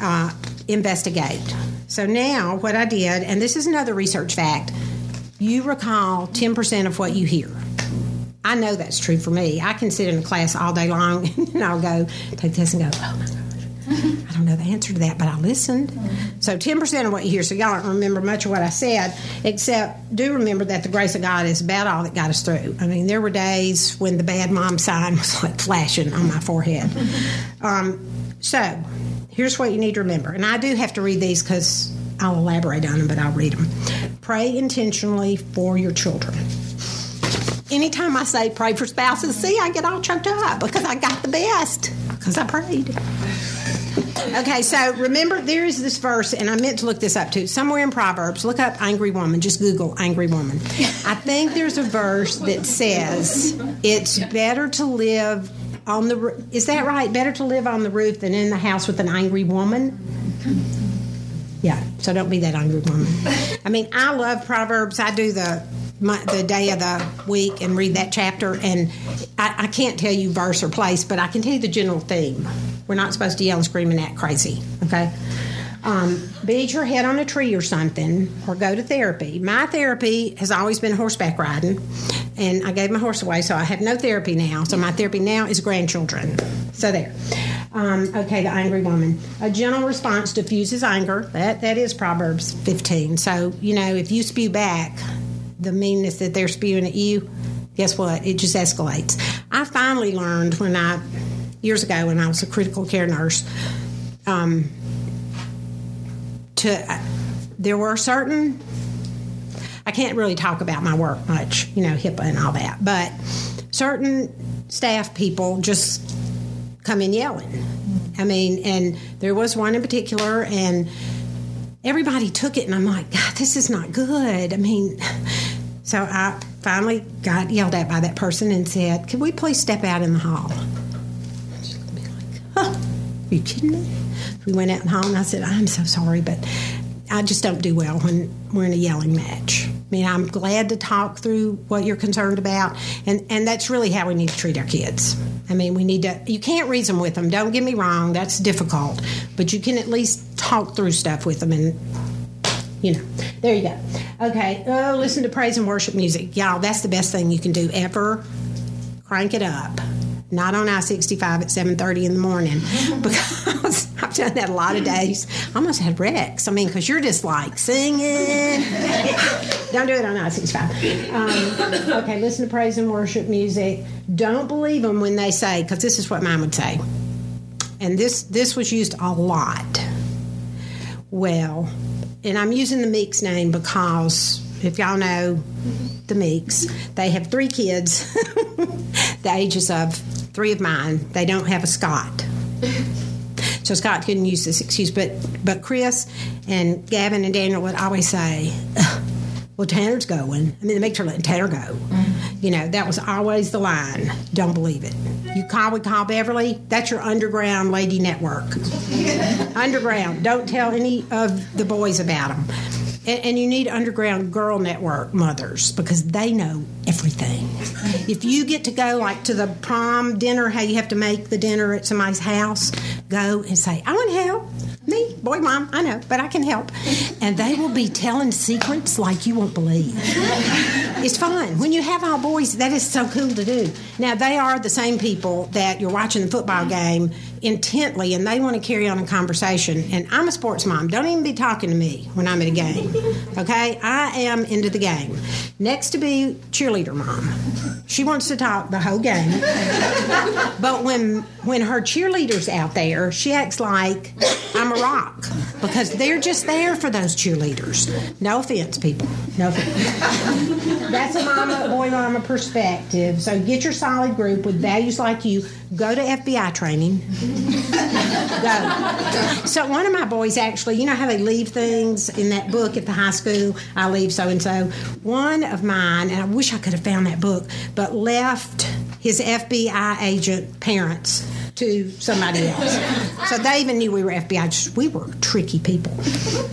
Uh, investigate. So now, what I did, and this is another research fact you recall 10% of what you hear. I know that's true for me. I can sit in a class all day long [LAUGHS] and I'll go take this and go, oh my gosh. I don't know the answer to that, but I listened. So 10% of what you hear, so y'all don't remember much of what I said, except do remember that the grace of God is about all that got us through. I mean, there were days when the bad mom sign [LAUGHS] was like flashing on my forehead. Um, so here's what you need to remember. And I do have to read these because I'll elaborate on them, but I'll read them. Pray intentionally for your children anytime I say pray for spouses, see, I get all choked up because I got the best because I prayed. Okay, so remember there is this verse, and I meant to look this up too. Somewhere in Proverbs, look up angry woman. Just Google angry woman. I think there's a verse that says it's better to live on the. Is that right? Better to live on the roof than in the house with an angry woman. Yeah, so don't be that angry woman. I mean, I love Proverbs. I do the my, the day of the week and read that chapter. And I, I, can't tell you verse or place, but I can tell you the general theme. We're not supposed to yell and scream and act crazy, okay? Um, beat your head on a tree or something, or go to therapy. My therapy has always been horseback riding, and I gave my horse away, so I have no therapy now. So my therapy now is grandchildren. So there. Um, okay, the angry woman. A gentle response diffuses anger. That that is Proverbs 15. So you know, if you spew back, the meanness that they're spewing at you, guess what? It just escalates. I finally learned when I, years ago, when I was a critical care nurse, um, to, uh, there were certain, I can't really talk about my work much, you know, HIPAA and all that, but certain staff people just come in yelling. I mean, and there was one in particular, and everybody took it, and I'm like, God, this is not good. I mean, [LAUGHS] so I finally got yelled at by that person and said, Could we please step out in the hall? She looked at me like, huh, Are you kidding me? We went out in the hall and I said, I'm so sorry, but I just don't do well when we're in a yelling match. I mean, I'm glad to talk through what you're concerned about, and, and that's really how we need to treat our kids. I mean, we need to, you can't reason with them, don't get me wrong, that's difficult, but you can at least talk through stuff with them and you know, there you go. Okay, oh, listen to praise and worship music. Y'all, that's the best thing you can do ever. Crank it up. Not on I 65 at 7.30 in the morning [LAUGHS] because [LAUGHS] I've done that a lot of days. I almost had wrecks. I mean, because you're just like singing. [LAUGHS] Don't do it on I 65. Um, okay, listen to praise and worship music. Don't believe them when they say, because this is what mine would say and this this was used a lot. Well, and I'm using the Meeks name because if y'all know the Meeks, they have three kids, the ages of three of mine. They don't have a Scott. So Scott couldn't use this excuse, but but Chris and Gavin and Daniel would always say, "Well, Tanner's going." I mean, they make her letting Tanner go. Mm-hmm. You know, that was always the line. Don't believe it. You call we call Beverly. That's your underground lady network. underground. Don't tell any of the boys about them. And, and, you need underground girl network mothers because they know everything. If you get to go like to the prom dinner, how you have to make the dinner at somebody's house, go and say, "I want help." Me, boy, mom, I know, but I can help. And they will be telling secrets like you won't believe. It's fun. When you have all boys, that is so cool to do. Now, they are the same people that you're watching the football game intently and they want to carry on a conversation. And I'm a sports mom. Don't even be talking to me when I'm at a game. Okay? I am into the game. Next to be cheerleader mom. She wants to talk the whole game. but when when her cheerleader's out there, she acts like I'm a rock because they're just there for those cheerleaders. No offense, people. No offense. That's a mama, boy, mama perspective. So get your solid group with values like you. Go to FBI training. [LAUGHS] Go. So one of my boys actually, you know how they leave things in that book at the high school? I leave so and so. One of mine, and I wish I could have found that book, but left his FBI agent parents to somebody else. So they even knew we were FBI. We were tricky people.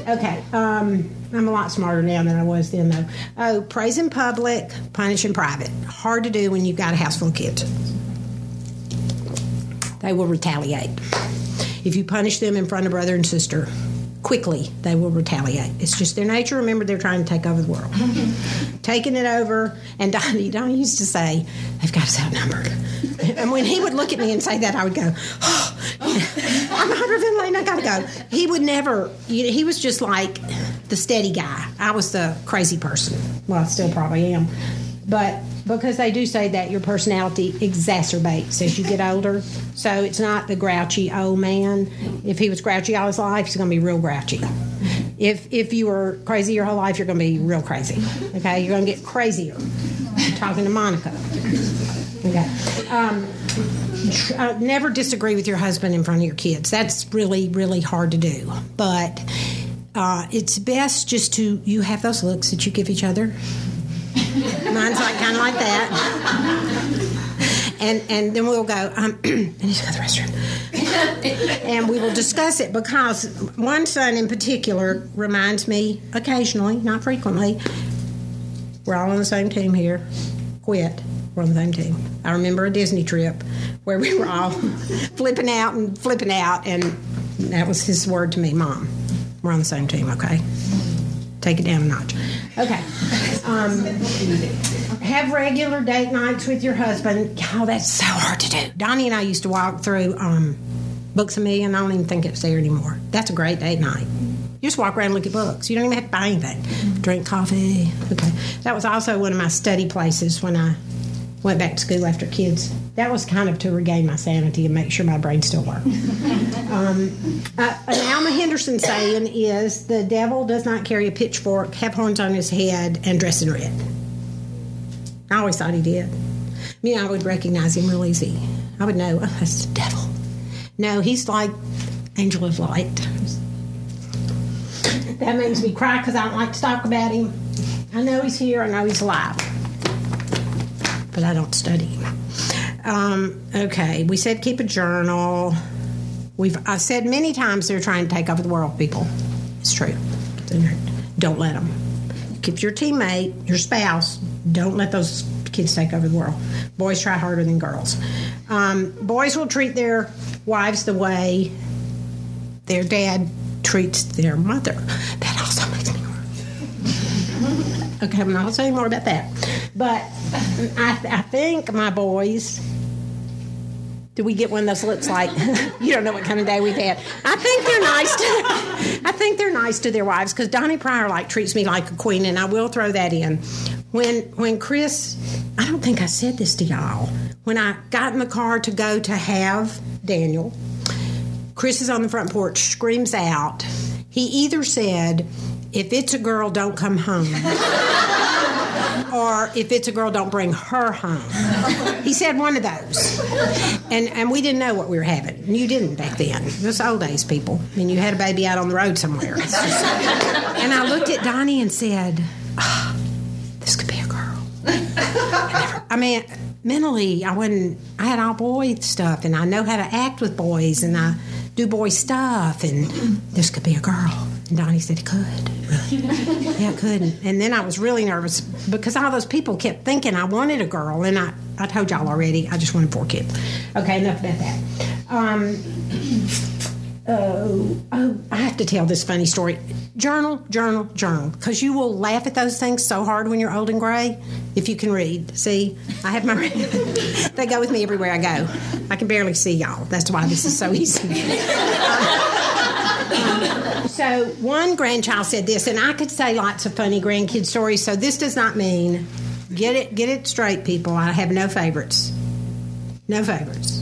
Okay. Um, I'm a lot smarter now than I was then, though. Oh, praise in public, punish in private. Hard to do when you've got a house full of kids. They will retaliate. If you punish them in front of brother and sister, quickly they will retaliate. It's just their nature. Remember, they're trying to take over the world. [LAUGHS] Taking it over, and Donnie, Donnie used to say, they've got us outnumbered. And when he would look at me and say that, I would go, oh, I'm a hyperventilating, I gotta go. He would never, he was just like the steady guy. I was the crazy person. Well, I still probably am. But because they do say that your personality exacerbates as you get older. So it's not the grouchy old man. If he was grouchy all his life, he's going to be real grouchy. If if you were crazy your whole life, you're going to be real crazy. Okay, you're going to get crazier. I'm talking to Monica. Okay. Um, uh, never disagree with your husband in front of your kids. That's really really hard to do, but. Uh, it's best just to you have those looks that you give each other Mine's like kind of like that. And and then we'll go. Um, [CLEARS THROAT] I need to go to the restroom. and we will discuss it because one son in particular reminds me occasionally, not frequently. We're all on the same team here. Quit. We're on the same team. I remember a Disney trip where we were all [LAUGHS] flipping out and flipping out, and that was his word to me, Mom. We're on the same team, okay? Take it down a notch. Okay. Um, have regular date nights with your husband. Oh, that's so hard to do. Donnie and I used to walk through um, Books a Million. I don't even think it's there anymore. That's a great date night. You just walk around and look at books. You don't even have to buy anything. Drink coffee. Okay. That was also one of my study places when I went back to school after kids. That was kind of to regain my sanity and make sure my brain still worked. [LAUGHS] um, uh, an Alma Henderson saying is the devil does not carry a pitchfork, have horns on his head, and dress in red. I always thought he did. I mean, I would recognize him real easy. I would know, oh, that's the devil. No, he's like angel of light. That makes me cry because I don't like to talk about him. I know he's here. I know he's alive but I don't study. Um, okay, we said keep a journal. We've I said many times they're trying to take over the world. People, it's true. Don't let them. Keep your teammate, your spouse. Don't let those kids take over the world. Boys try harder than girls. Um, boys will treat their wives the way their dad treats their mother. That also makes me Okay, I'm not saying more about that. But I, I think my boys. Do we get one of those looks like [LAUGHS] you don't know what kind of day we've had? I think they're nice. To, [LAUGHS] I think they're nice to their wives because Donnie Pryor like treats me like a queen, and I will throw that in. When when Chris, I don't think I said this to y'all. When I got in the car to go to have Daniel, Chris is on the front porch, screams out. He either said, If it's a girl, don't come home. [LAUGHS] or if it's a girl, don't bring her home. [LAUGHS] He said one of those. And and we didn't know what we were having. You didn't back then. It was old days, people. I mean, you had a baby out on the road somewhere. Just- [LAUGHS] and I looked at Donnie and said, "Ah, this could be a girl. I mean, mentally, I wasn't. I had all boy stuff, and I know how to act with boys, and I do boy stuff, and this could be a girl. And Donnie said it could. Really? yeah, it could. And then I was really nervous because all those people kept thinking I wanted a girl, and I, I told y'all already, I just wanted four kids. Okay, enough about that. Um, oh, oh, I have to tell this funny story. Journal, journal, journal. Because you will laugh at those things so hard when you're old and gray if you can read. See, I have my. [LAUGHS] they go with me everywhere I go. I can barely see y'all. That's why this is so easy. [LAUGHS] so, one grandchild said this, and I could say lots of funny grandkid stories, so this does not mean. Get it, get it straight, people. I have no favorites. No favorites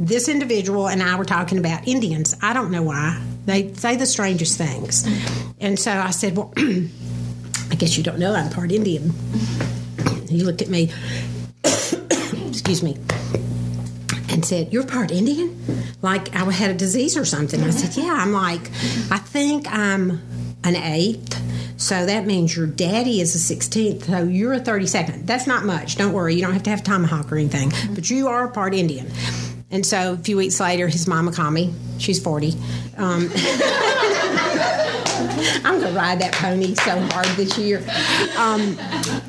this individual and I were talking about Indians. I don't know why. They say the strangest things. And so I said, Well, [CLEARS THROAT] I guess you don't know I'm part Indian. He looked at me, [COUGHS] excuse me, and said, You're part Indian? Like I had a disease or something. I said, Yeah. I'm like, I think I'm an eighth. So that means your daddy is a 16th, so you're a 32nd. That's not much. Don't worry. You don't have to have tomahawk or anything, but you are part Indian. And so a few weeks later, his mama called me. She's 40. Um, [LAUGHS] I'm going to ride that pony so hard this year. Um,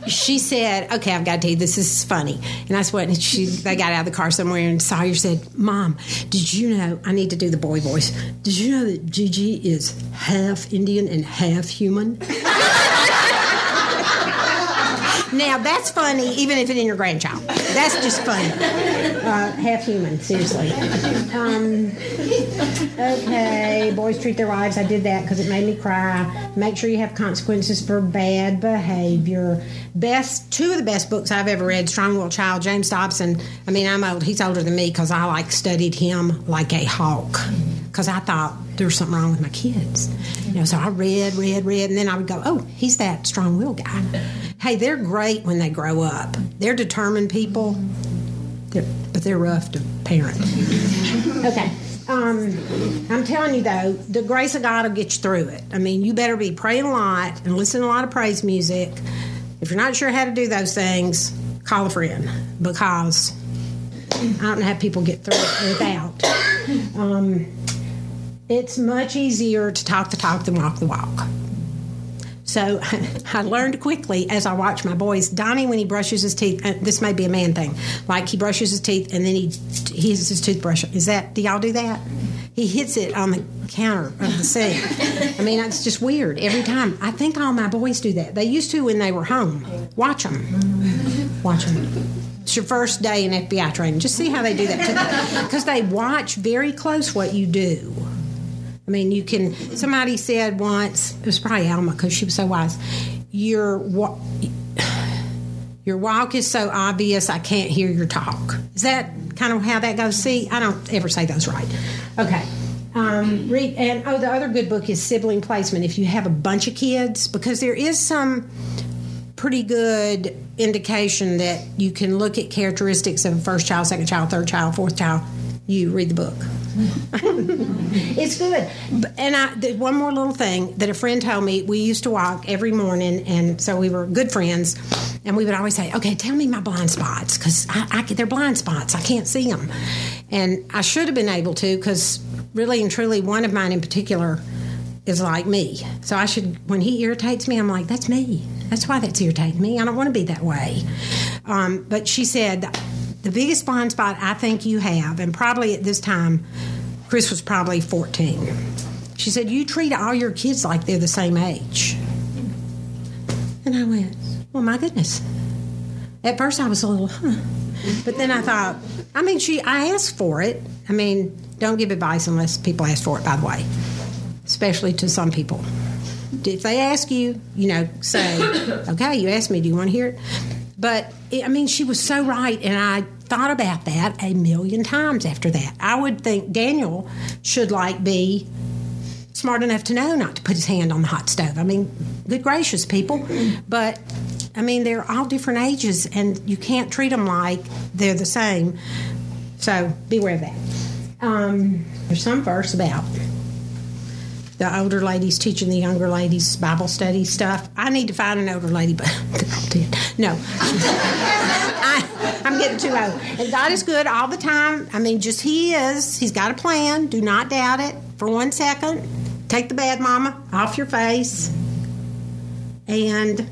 she said, "Okay, I've got to tell you this. Is funny." And that's what she. They got out of the car somewhere, and Sawyer said, "Mom, did you know? I need to do the boy voice. Did you know that Gigi is half Indian and half human?" [LAUGHS] Now that's funny, even if it's in your grandchild. That's just funny. Uh, half human, seriously. Um, okay, boys treat their wives. I did that because it made me cry. Make sure you have consequences for bad behavior. Best two of the best books I've ever read: Strong Willed Child, James Dobson. I mean, I'm old. He's older than me because I like studied him like a hawk because I thought there was something wrong with my kids. You know, so I read, read, read, and then I would go, "Oh, he's that strong-willed guy." Hey, they're great when they grow up. They're determined people, they're, but they're rough to parent. okay. Um, I'm telling you though, the grace of God will get you through it. I mean, you better be praying a lot and listen to a lot of praise music. If you're not sure how to do those things, call a friend because I don't know how people get through it without. Um, it's much easier to talk the talk than walk the walk. So [LAUGHS] I learned quickly as I watched my boys. Donnie, when he brushes his teeth, uh, this may be a man thing. Like he brushes his teeth and then he he hits his toothbrush. Is that? Do y'all do that? He hits it on the counter of the sink. [LAUGHS] I mean, it's just weird every time. I think all my boys do that. They used to when they were home. Watch them. Watch them. It's your first day in FBI training. Just see how they do that because they watch very close what you do. I mean, you can. Somebody said once, it was probably Alma because she was so wise. Your your walk is so obvious, I can't hear your talk. Is that kind of how that goes? See, I don't ever say those right. Okay. Um, read and oh, the other good book is Sibling Placement. If you have a bunch of kids, because there is some pretty good indication that you can look at characteristics of first child, second child, third child, fourth child. You read the book. [LAUGHS] it's good. And I, one more little thing that a friend told me. We used to walk every morning, and so we were good friends. And we would always say, "Okay, tell me my blind spots, because I, I, they're blind spots. I can't see them." And I should have been able to, because really and truly, one of mine in particular is like me. So I should, when he irritates me, I'm like, "That's me. That's why that's irritating me. I don't want to be that way." Um, but she said the biggest blind spot I think you have, and probably at this time, Chris was probably 14. She said, You treat all your kids like they're the same age. And I went, Well, my goodness. At first, I was a little, huh. But then I thought, I mean, she, I asked for it. I mean, don't give advice unless people ask for it, by the way, especially to some people. If they ask you, you know, say, Okay, you asked me, do you want to hear it? But I mean, she was so right, and I thought about that a million times after that. I would think Daniel should like be smart enough to know not to put his hand on the hot stove. I mean, good gracious, people. But I mean, they're all different ages, and you can't treat them like they're the same. So beware of that. Um, there's some verse about the older ladies teaching the younger ladies Bible study stuff. I need to find an older lady, but. [LAUGHS] No, [LAUGHS] I, I'm getting too old. And God is good all the time. I mean, just He is. He's got a plan. Do not doubt it for one second. Take the bad mama off your face. And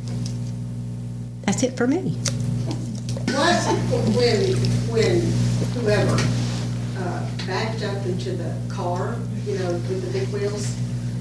that's it for me. What when when whoever uh, backed up into the car, you know, with the big wheels?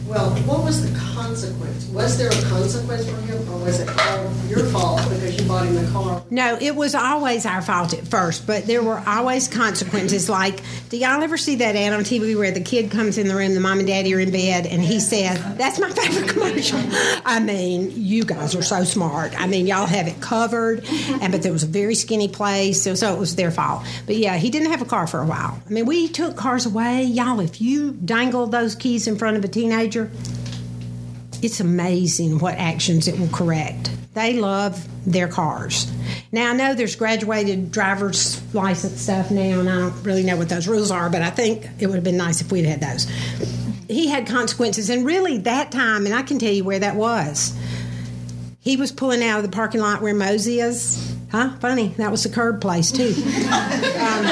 Well, what was the consequence? Was there a consequence for him, or was it all your fault because you bought him the car? No, it was always our fault at first, but there were always consequences. Like, do y'all ever see that ad on TV where the kid comes in the room, the mom and daddy are in bed, and he says, That's my favorite commercial? I mean, you guys are so smart. I mean, y'all have it covered, and but there was a very skinny place, so, so it was their fault. But yeah, he didn't have a car for a while. I mean, we took cars away. Y'all, if you dangle those keys in front of a teenager, it's amazing what actions it will correct. They love their cars. Now, I know there's graduated driver's license stuff now, and I don't really know what those rules are, but I think it would have been nice if we'd had those. He had consequences, and really that time, and I can tell you where that was. He was pulling out of the parking lot where Mosey is. Huh? Funny. That was the curb place, too. um,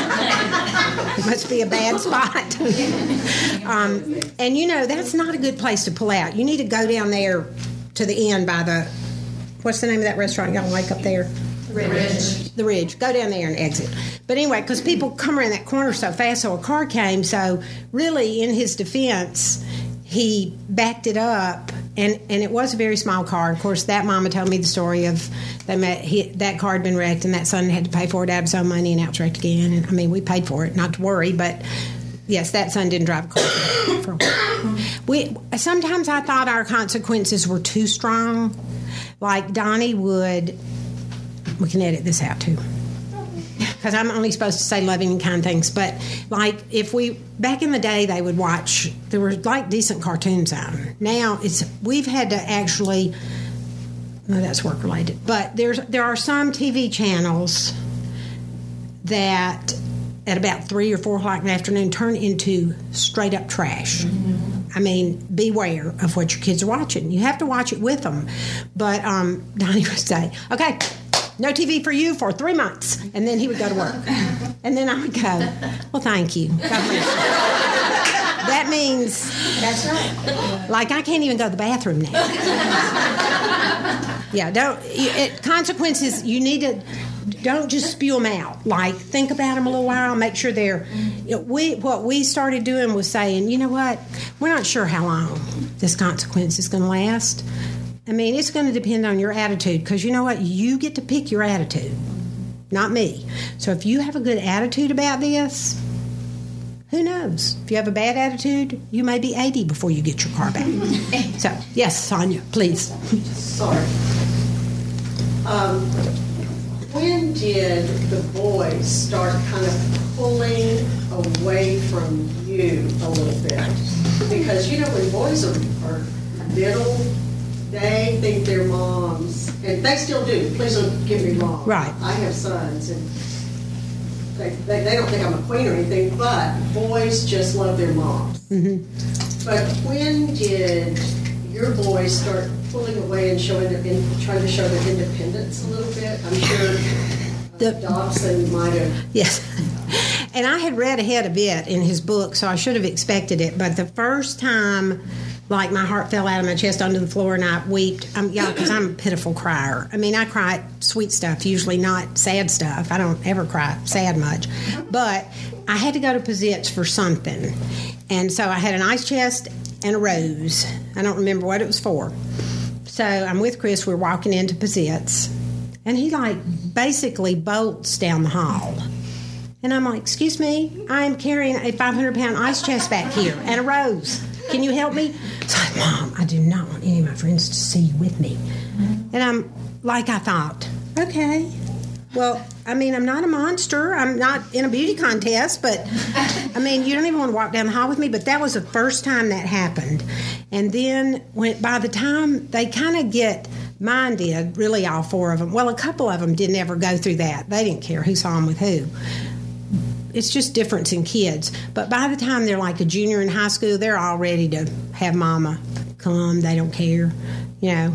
it must be a bad spot. [LAUGHS] um, and you know, that's not a good place to pull out. You need to go down there to the end by the, what's the name of that restaurant y'all like up there? The Ridge. The Ridge. Go down there and exit. But anyway, because people come around that corner so fast, so a car came. So, really, in his defense, he backed it up and and it was a very small car. Of course, that mama told me the story of they met he, that car had been wrecked, and that son had to pay for it out of his own money, and it's wrecked again. And I mean, we paid for it, not to worry, but yes, that son didn't drive a car for a while. We sometimes I thought our consequences were too strong. Like Donnie would, we can edit this out too because I'm only supposed to say loving and kind things. But like if we back in the day, they would watch. There were like decent cartoons on. Now it's we've had to actually. No, that's work related. But there's there are some TV channels that at about three or four o'clock in the afternoon turn into straight up trash. I mean, beware of what your kids are watching. You have to watch it with them. But um, [LAUGHS] Donnie would say, "Okay, no TV for you for three months. And then he would go to work. And then I would go, well, thank you. God bless you. That means, that's right. Like, I can't even go to the bathroom now. Yeah, don't, it, consequences, you need to, don't just spew them out. Like, think about them a little while, make sure they're, you know, we, what we started doing was saying, you know what, we're not sure how long this consequence is going to last. I mean, it's going to depend on your attitude because you know what? You get to pick your attitude, not me. So if you have a good attitude about this, who knows? If you have a bad attitude, you may be 80 before you get your car back. [LAUGHS] so, yes, Sonia, please. Sorry. Um, when did the boys start kind of pulling away from you a little bit? Because, you know, when boys are, are little, they think they're moms, and they still do. Please don't get me wrong. Right. I have sons, and they, they, they don't think I'm a queen or anything, but boys just love their moms. But when did your boys start pulling away and showing their, in, trying to show their independence a little bit? I'm sure uh, [LAUGHS] The- Dobson might have. Yes. And I had read ahead a bit in his book, so I should have expected it. But the first time, like my heart fell out of my chest onto the floor and I wept, um, yeah, because I'm a pitiful crier. I mean, I cry sweet stuff, usually not sad stuff. I don't ever cry sad much. But I had to go to Pizitz for something. And so I had an ice chest and a rose. I don't remember what it was for. So I'm with Chris, we're walking into Pizitz. And he like basically bolts down the hall. And I'm like, excuse me, I'm carrying a 500 pound ice chest back here and a rose. Can you help me? It's like, Mom, I do not want any of my friends to see you with me. And I'm like, I thought, okay. Well, I mean, I'm not a monster. I'm not in a beauty contest, but I mean, you don't even want to walk down the hall with me. But that was the first time that happened. And then when by the time they kind of get mine did really all four of them. Well, a couple of them didn't ever go through that. They didn't care who saw them with who. It's just difference in kids. But by the time they're like a junior in high school, they're all ready to have mama come. They don't care, you know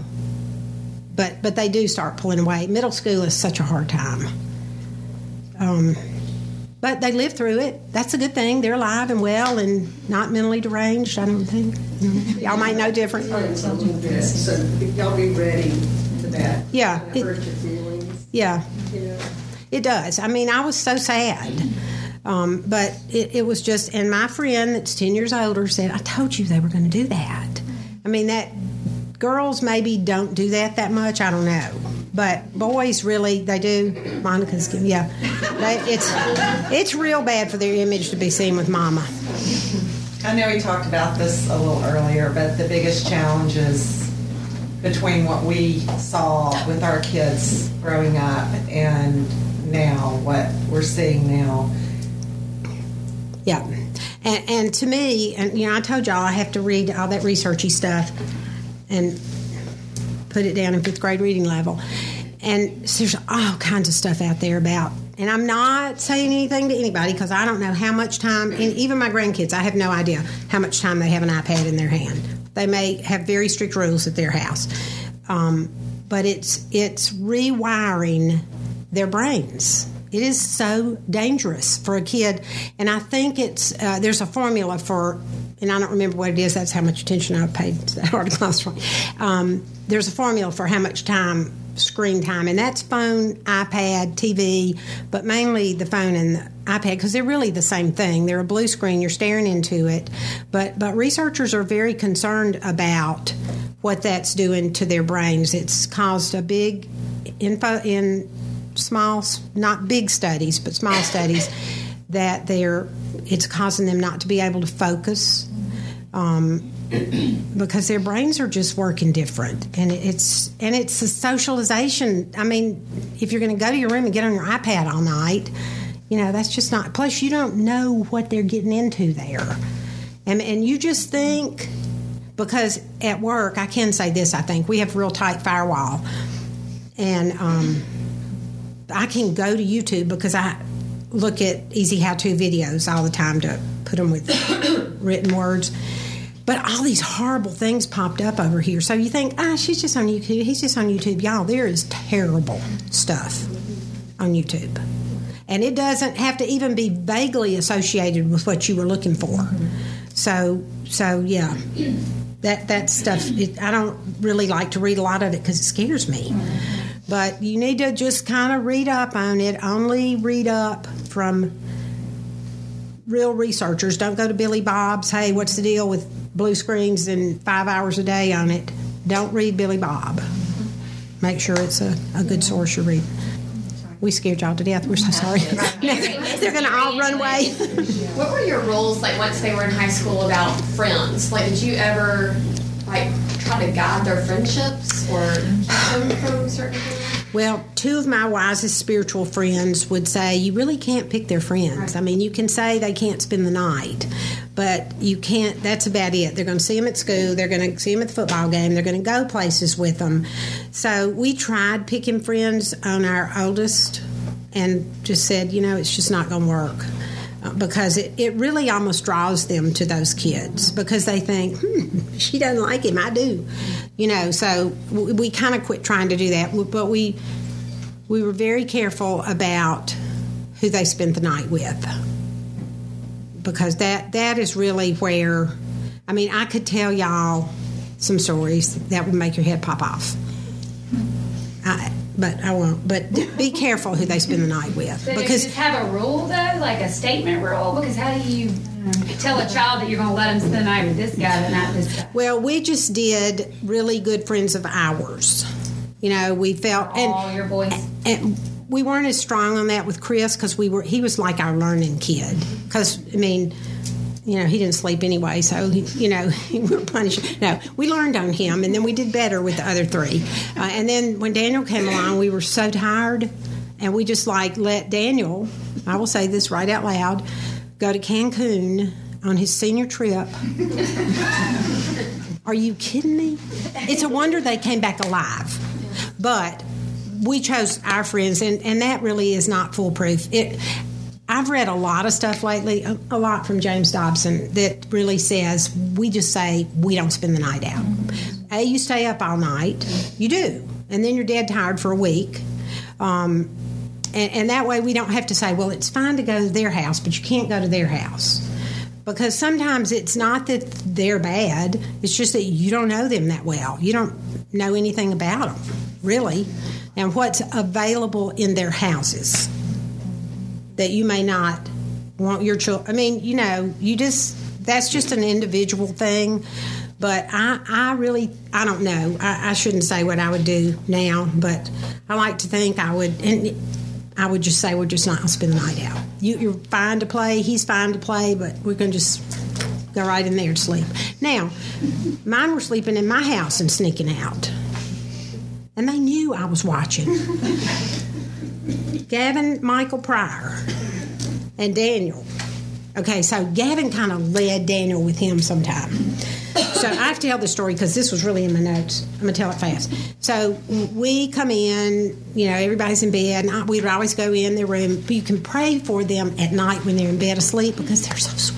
but but they do start pulling away. Middle school is such a hard time. Um, but they live through it. That's a good thing. They're alive and well and not mentally deranged. I don't think. Y'all might know different. So y'all be ready for that. Yeah. It- hurt your feelings. Yeah, You it does. I mean, I was so sad. Um, but it, it was just, and my friend that's 10 years older said, I told you they were going to do that. I mean, that girls maybe don't do that that much. I don't know. But boys really, they do. Monica's, yeah. They, it's, it's real bad for their image to be seen with mama. I know we talked about this a little earlier, but the biggest challenge is between what we saw with our kids growing up and now, what we're seeing now. Yeah. And, and to me, and you know, I told y'all I have to read all that researchy stuff and put it down in fifth grade reading level. And so there's all kinds of stuff out there about, and I'm not saying anything to anybody because I don't know how much time, and even my grandkids, I have no idea how much time they have an iPad in their hand. They may have very strict rules at their house, um, but it's it's rewiring their brains. It is so dangerous for a kid, and I think it's uh, there's a formula for, and I don't remember what it is. That's how much attention I've paid to that [LAUGHS] article. Um, there's a formula for how much time screen time, and that's phone, iPad, TV, but mainly the phone and the iPad because they're really the same thing. They're a blue screen. You're staring into it, but but researchers are very concerned about what that's doing to their brains. It's caused a big info in small, not big studies, but small studies that they're it's causing them not to be able to focus. Um, because their brains are just working different. And it's and it's a socialization. I mean if you're going to go to your room and get on your ipad all night you know that's just not plus you don't know what they're getting into there. And and you just think because at work i can say this i think we have real tight firewall. And um, i can go to youtube because i look at easy how-to videos all the time to put them with [COUGHS] written words but all these horrible things popped up over here. So you think, ah, she's just on YouTube. He's just on YouTube. Y'all, there is terrible stuff on YouTube. And it doesn't have to even be vaguely associated with what you were looking for. So, so yeah, that that stuff. It, I don't really like to read a lot of it because it scares me. But you need to just kind of read up on it. Only read up from real researchers. Don't go to Billy Bob's. Hey, what's the deal with blue screens and five hours a day on it? Don't read Billy Bob. Make sure it's a, a good source you read. We scared y'all to death. We're so sorry. [LAUGHS] [LAUGHS] They're going to all run away. What were your rules like once they were in high school about friends? Like, did you ever like try to guide their friendships or keep them from certain things? Well, two of my wisest spiritual friends would say you really can't pick their friends. I mean, you can say they can't spend the night, but you can't. That's about it. They're going to see them at school. They're going to see them at the football game. They're going to go places with them. So we tried picking friends on our oldest, and just said, you know, it's just not going to work. Because it, it really almost draws them to those kids because they think, hmm, she doesn't like him, I do. You know, so we, we kind of quit trying to do that. But we, we were very careful about who they spent the night with because that that is really where I mean I could tell y'all some stories that would make your head pop off. I, but I won't. But be careful who they spend the night with But because do you have a rule though, like a statement rule? Because how do you tell a child that you're going to let them spend the night with this guy but not this guy? well we just did really good friends of ours. You know we felt and All your boys. and we weren't as strong on that with Chris because we were he was like our learning kid because I mean you know he didn't sleep anyway so he, you know [LAUGHS] we were punished no we learned on him and then we did better with the other three uh, and then when Daniel came along we were so tired and we just like let Daniel, I will say this right out loud, go to Cancun on his senior trip. [LAUGHS] Are you kidding me? It's a wonder they came back alive. But we chose our friends, and, and that really is not foolproof. It, I've read a lot of stuff lately, a, a lot from James Dobson, that really says we just say we don't spend the night out. A, you stay up all night, you do, and then you're dead tired for a week. Um, and, and that way we don't have to say, well, it's fine to go to their house, but you can't go to their house. Because sometimes it's not that they're bad, it's just that you don't know them that well. You don't know anything about them, really, and what's available in their houses that you may not want your children. I mean, you know, you just, that's just an individual thing. But I, I really, I don't know. I, I shouldn't say what I would do now, but I like to think I would, and I would just say we're just not to spend the night out. You, you're fine to play, he's fine to play, but we're to just go right in there to sleep. Now, mine were sleeping in my house and sneaking out. And they knew I was watching. Gavin Michael Pryor and Daniel. Okay, so Gavin kind of led Daniel with him sometime. So I have to tell the story because this was really in my notes. I'm gonna tell it fast. So we come in, you know, everybody's in bed, and I, we'd always go in their room. You can pray for them at night when they're in bed asleep because they're so sweet.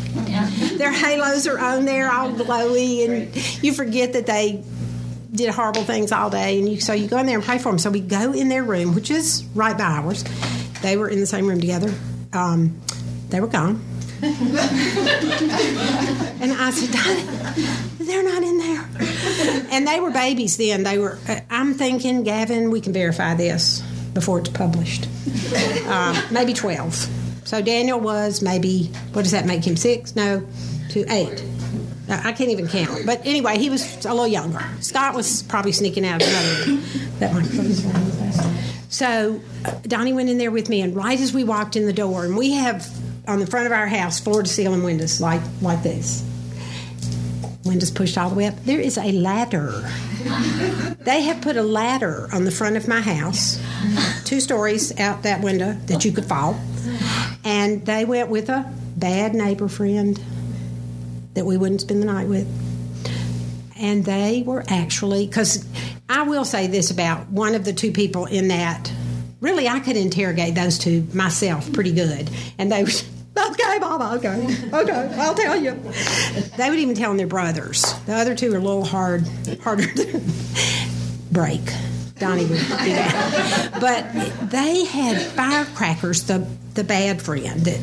Their halos are on there, all glowy, and you forget that they did horrible things all day, and you so you go in there and pray for them. So we go in their room, which is right by ours. They were in the same room together. Um, they were gone. and I said, Donnie, they're not in there. And they were babies then. They were. uh, I'm thinking, Gavin, we can verify this before it's published. Uh, maybe twelve. So Daniel was maybe. What does that make him? Six? No, two, eight. I can't even count. But anyway, he was a little younger. Scott was probably sneaking out another. That microphone is right the face. So uh, Donnie went in there with me, and right as we walked in the door, and we have on the front of our house floor to ceiling windows like like this. Windows pushed all the way up. There is a ladder. They have put a ladder on the front of my house, two stories out that window that you could fall. And they went with a bad neighbor friend that we wouldn't spend the night with. And they were actually, because I will say this about one of the two people in that. Really, I could interrogate those two myself pretty good. And they would, [LAUGHS] okay, Mama, okay, okay, I'll tell you. They would even tell them their brothers. The other two are a little hard, harder to break. Donnie would do that. But they had firecrackers, the, the bad friend that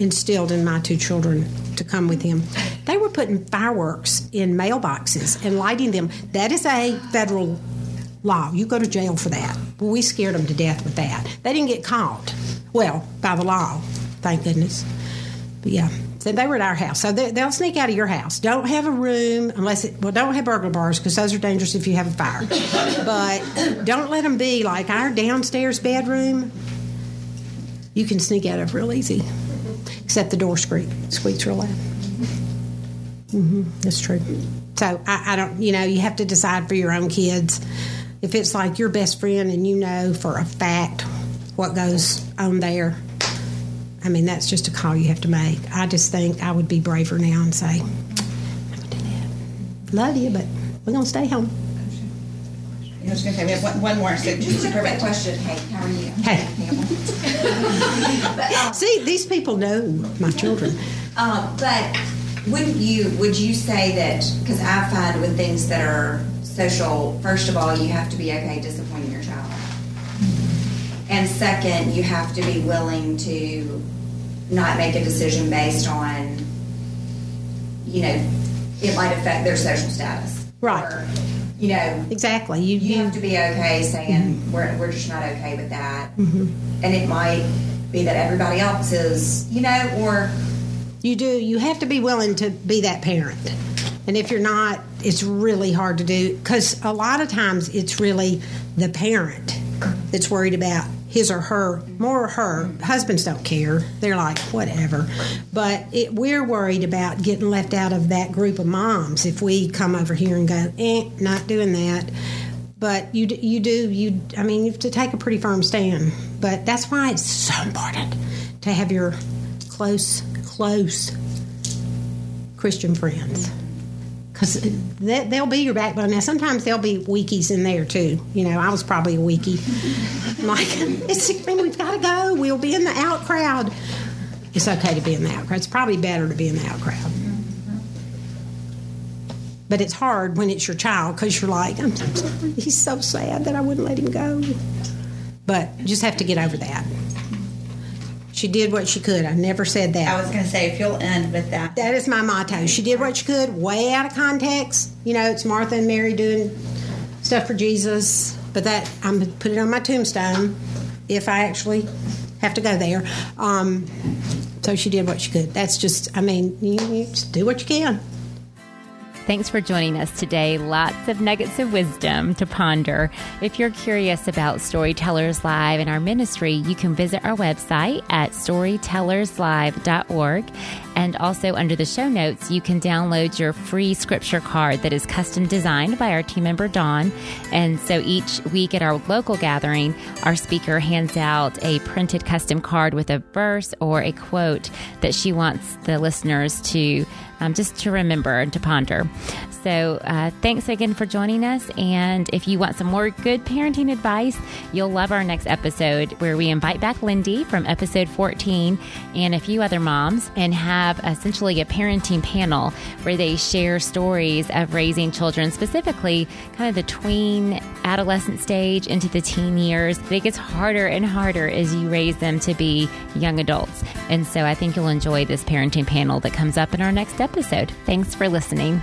instilled in my two children to come with him. They were putting fireworks in mailboxes and lighting them. That is a federal law. You go to jail for that. Well, we scared them to death with that. They didn't get caught. Well, by the law, thank goodness. But yeah, so they were at our house. So they, they'll sneak out of your house. Don't have a room unless it, well, don't have burglar bars because those are dangerous if you have a fire. but don't let them be like our downstairs bedroom. You can sneak out of real easy, except the door squeak, squeaks real loud. hmm that's true. So I, I don't, you know, you have to decide for your own kids. If it's like your best friend and you know for a fact what goes on there, I mean, that's just a call you have to make. I just think I would be braver now and say, I'm going to do that. Love you, but we're going to stay home. I was going to say, we have one, one more, so just to prevent question. Hey, how are you? Hey. [LAUGHS] But, um, See, these people know my children. um, but wouldn't you? Would you say that? Because I find with things that are social, first of all, you have to be okay disappointing your child, and second, you have to be willing to not make a decision based on, you know, it might affect their social status, Right. Or, you know, Exactly. You, you you, have to be okay saying mm-hmm. we're, we're just not okay with that mm-hmm. and it might be that everybody else is you know or You do. You have to be willing to be that parent. And if you're not, it's really hard to do because a lot of times it's really the parent that's worried about his or her, more her. Husbands don't care. They're like, whatever. But it, we're worried about getting left out of that group of moms if we come over here and go, eh, not doing that. but you you do you I mean you have to take a pretty firm stand. But that's why it's so important to have your close close Christian friends because they, they'll be your backbone. Now, sometimes there'll be weakies in there too. You know, I was probably a weakie. I'm like, [LAUGHS] it's we've got to go. We'll be in the out crowd. It's okay to be in the out crowd. It's probably better to be in the out crowd. But it's hard when it's your child because you're like, I'm, I'm. [LAUGHS] He's so sad that I wouldn't let him go. But you just have to get over that. She did what she could. I never said that. I was going to say, if you'll end with that. That is my motto. She did what she could, way out of context. You know, it's Martha and Mary doing stuff for Jesus, but that I'm put it on my tombstone if I actually have to go there. Um, so she did what she could. That's just, I mean, you, you just do what you can. Thanks for joining us today. Lots of nuggets of wisdom to ponder. If you're curious about Storytellers Live and our ministry, you can visit our website at storytellerslive.org. And also under the show notes, you can download your free scripture card that is custom designed by our team member Dawn. And so each week at our local gathering, our speaker hands out a printed custom card with a verse or a quote that she wants the listeners to um, just to remember and to ponder. So, uh, thanks again for joining us. And if you want some more good parenting advice, you'll love our next episode where we invite back Lindy from episode 14 and a few other moms and have essentially a parenting panel where they share stories of raising children, specifically kind of the tween adolescent stage into the teen years. It gets harder and harder as you raise them to be young adults. And so I think you'll enjoy this parenting panel that comes up in our next episode. Thanks for listening.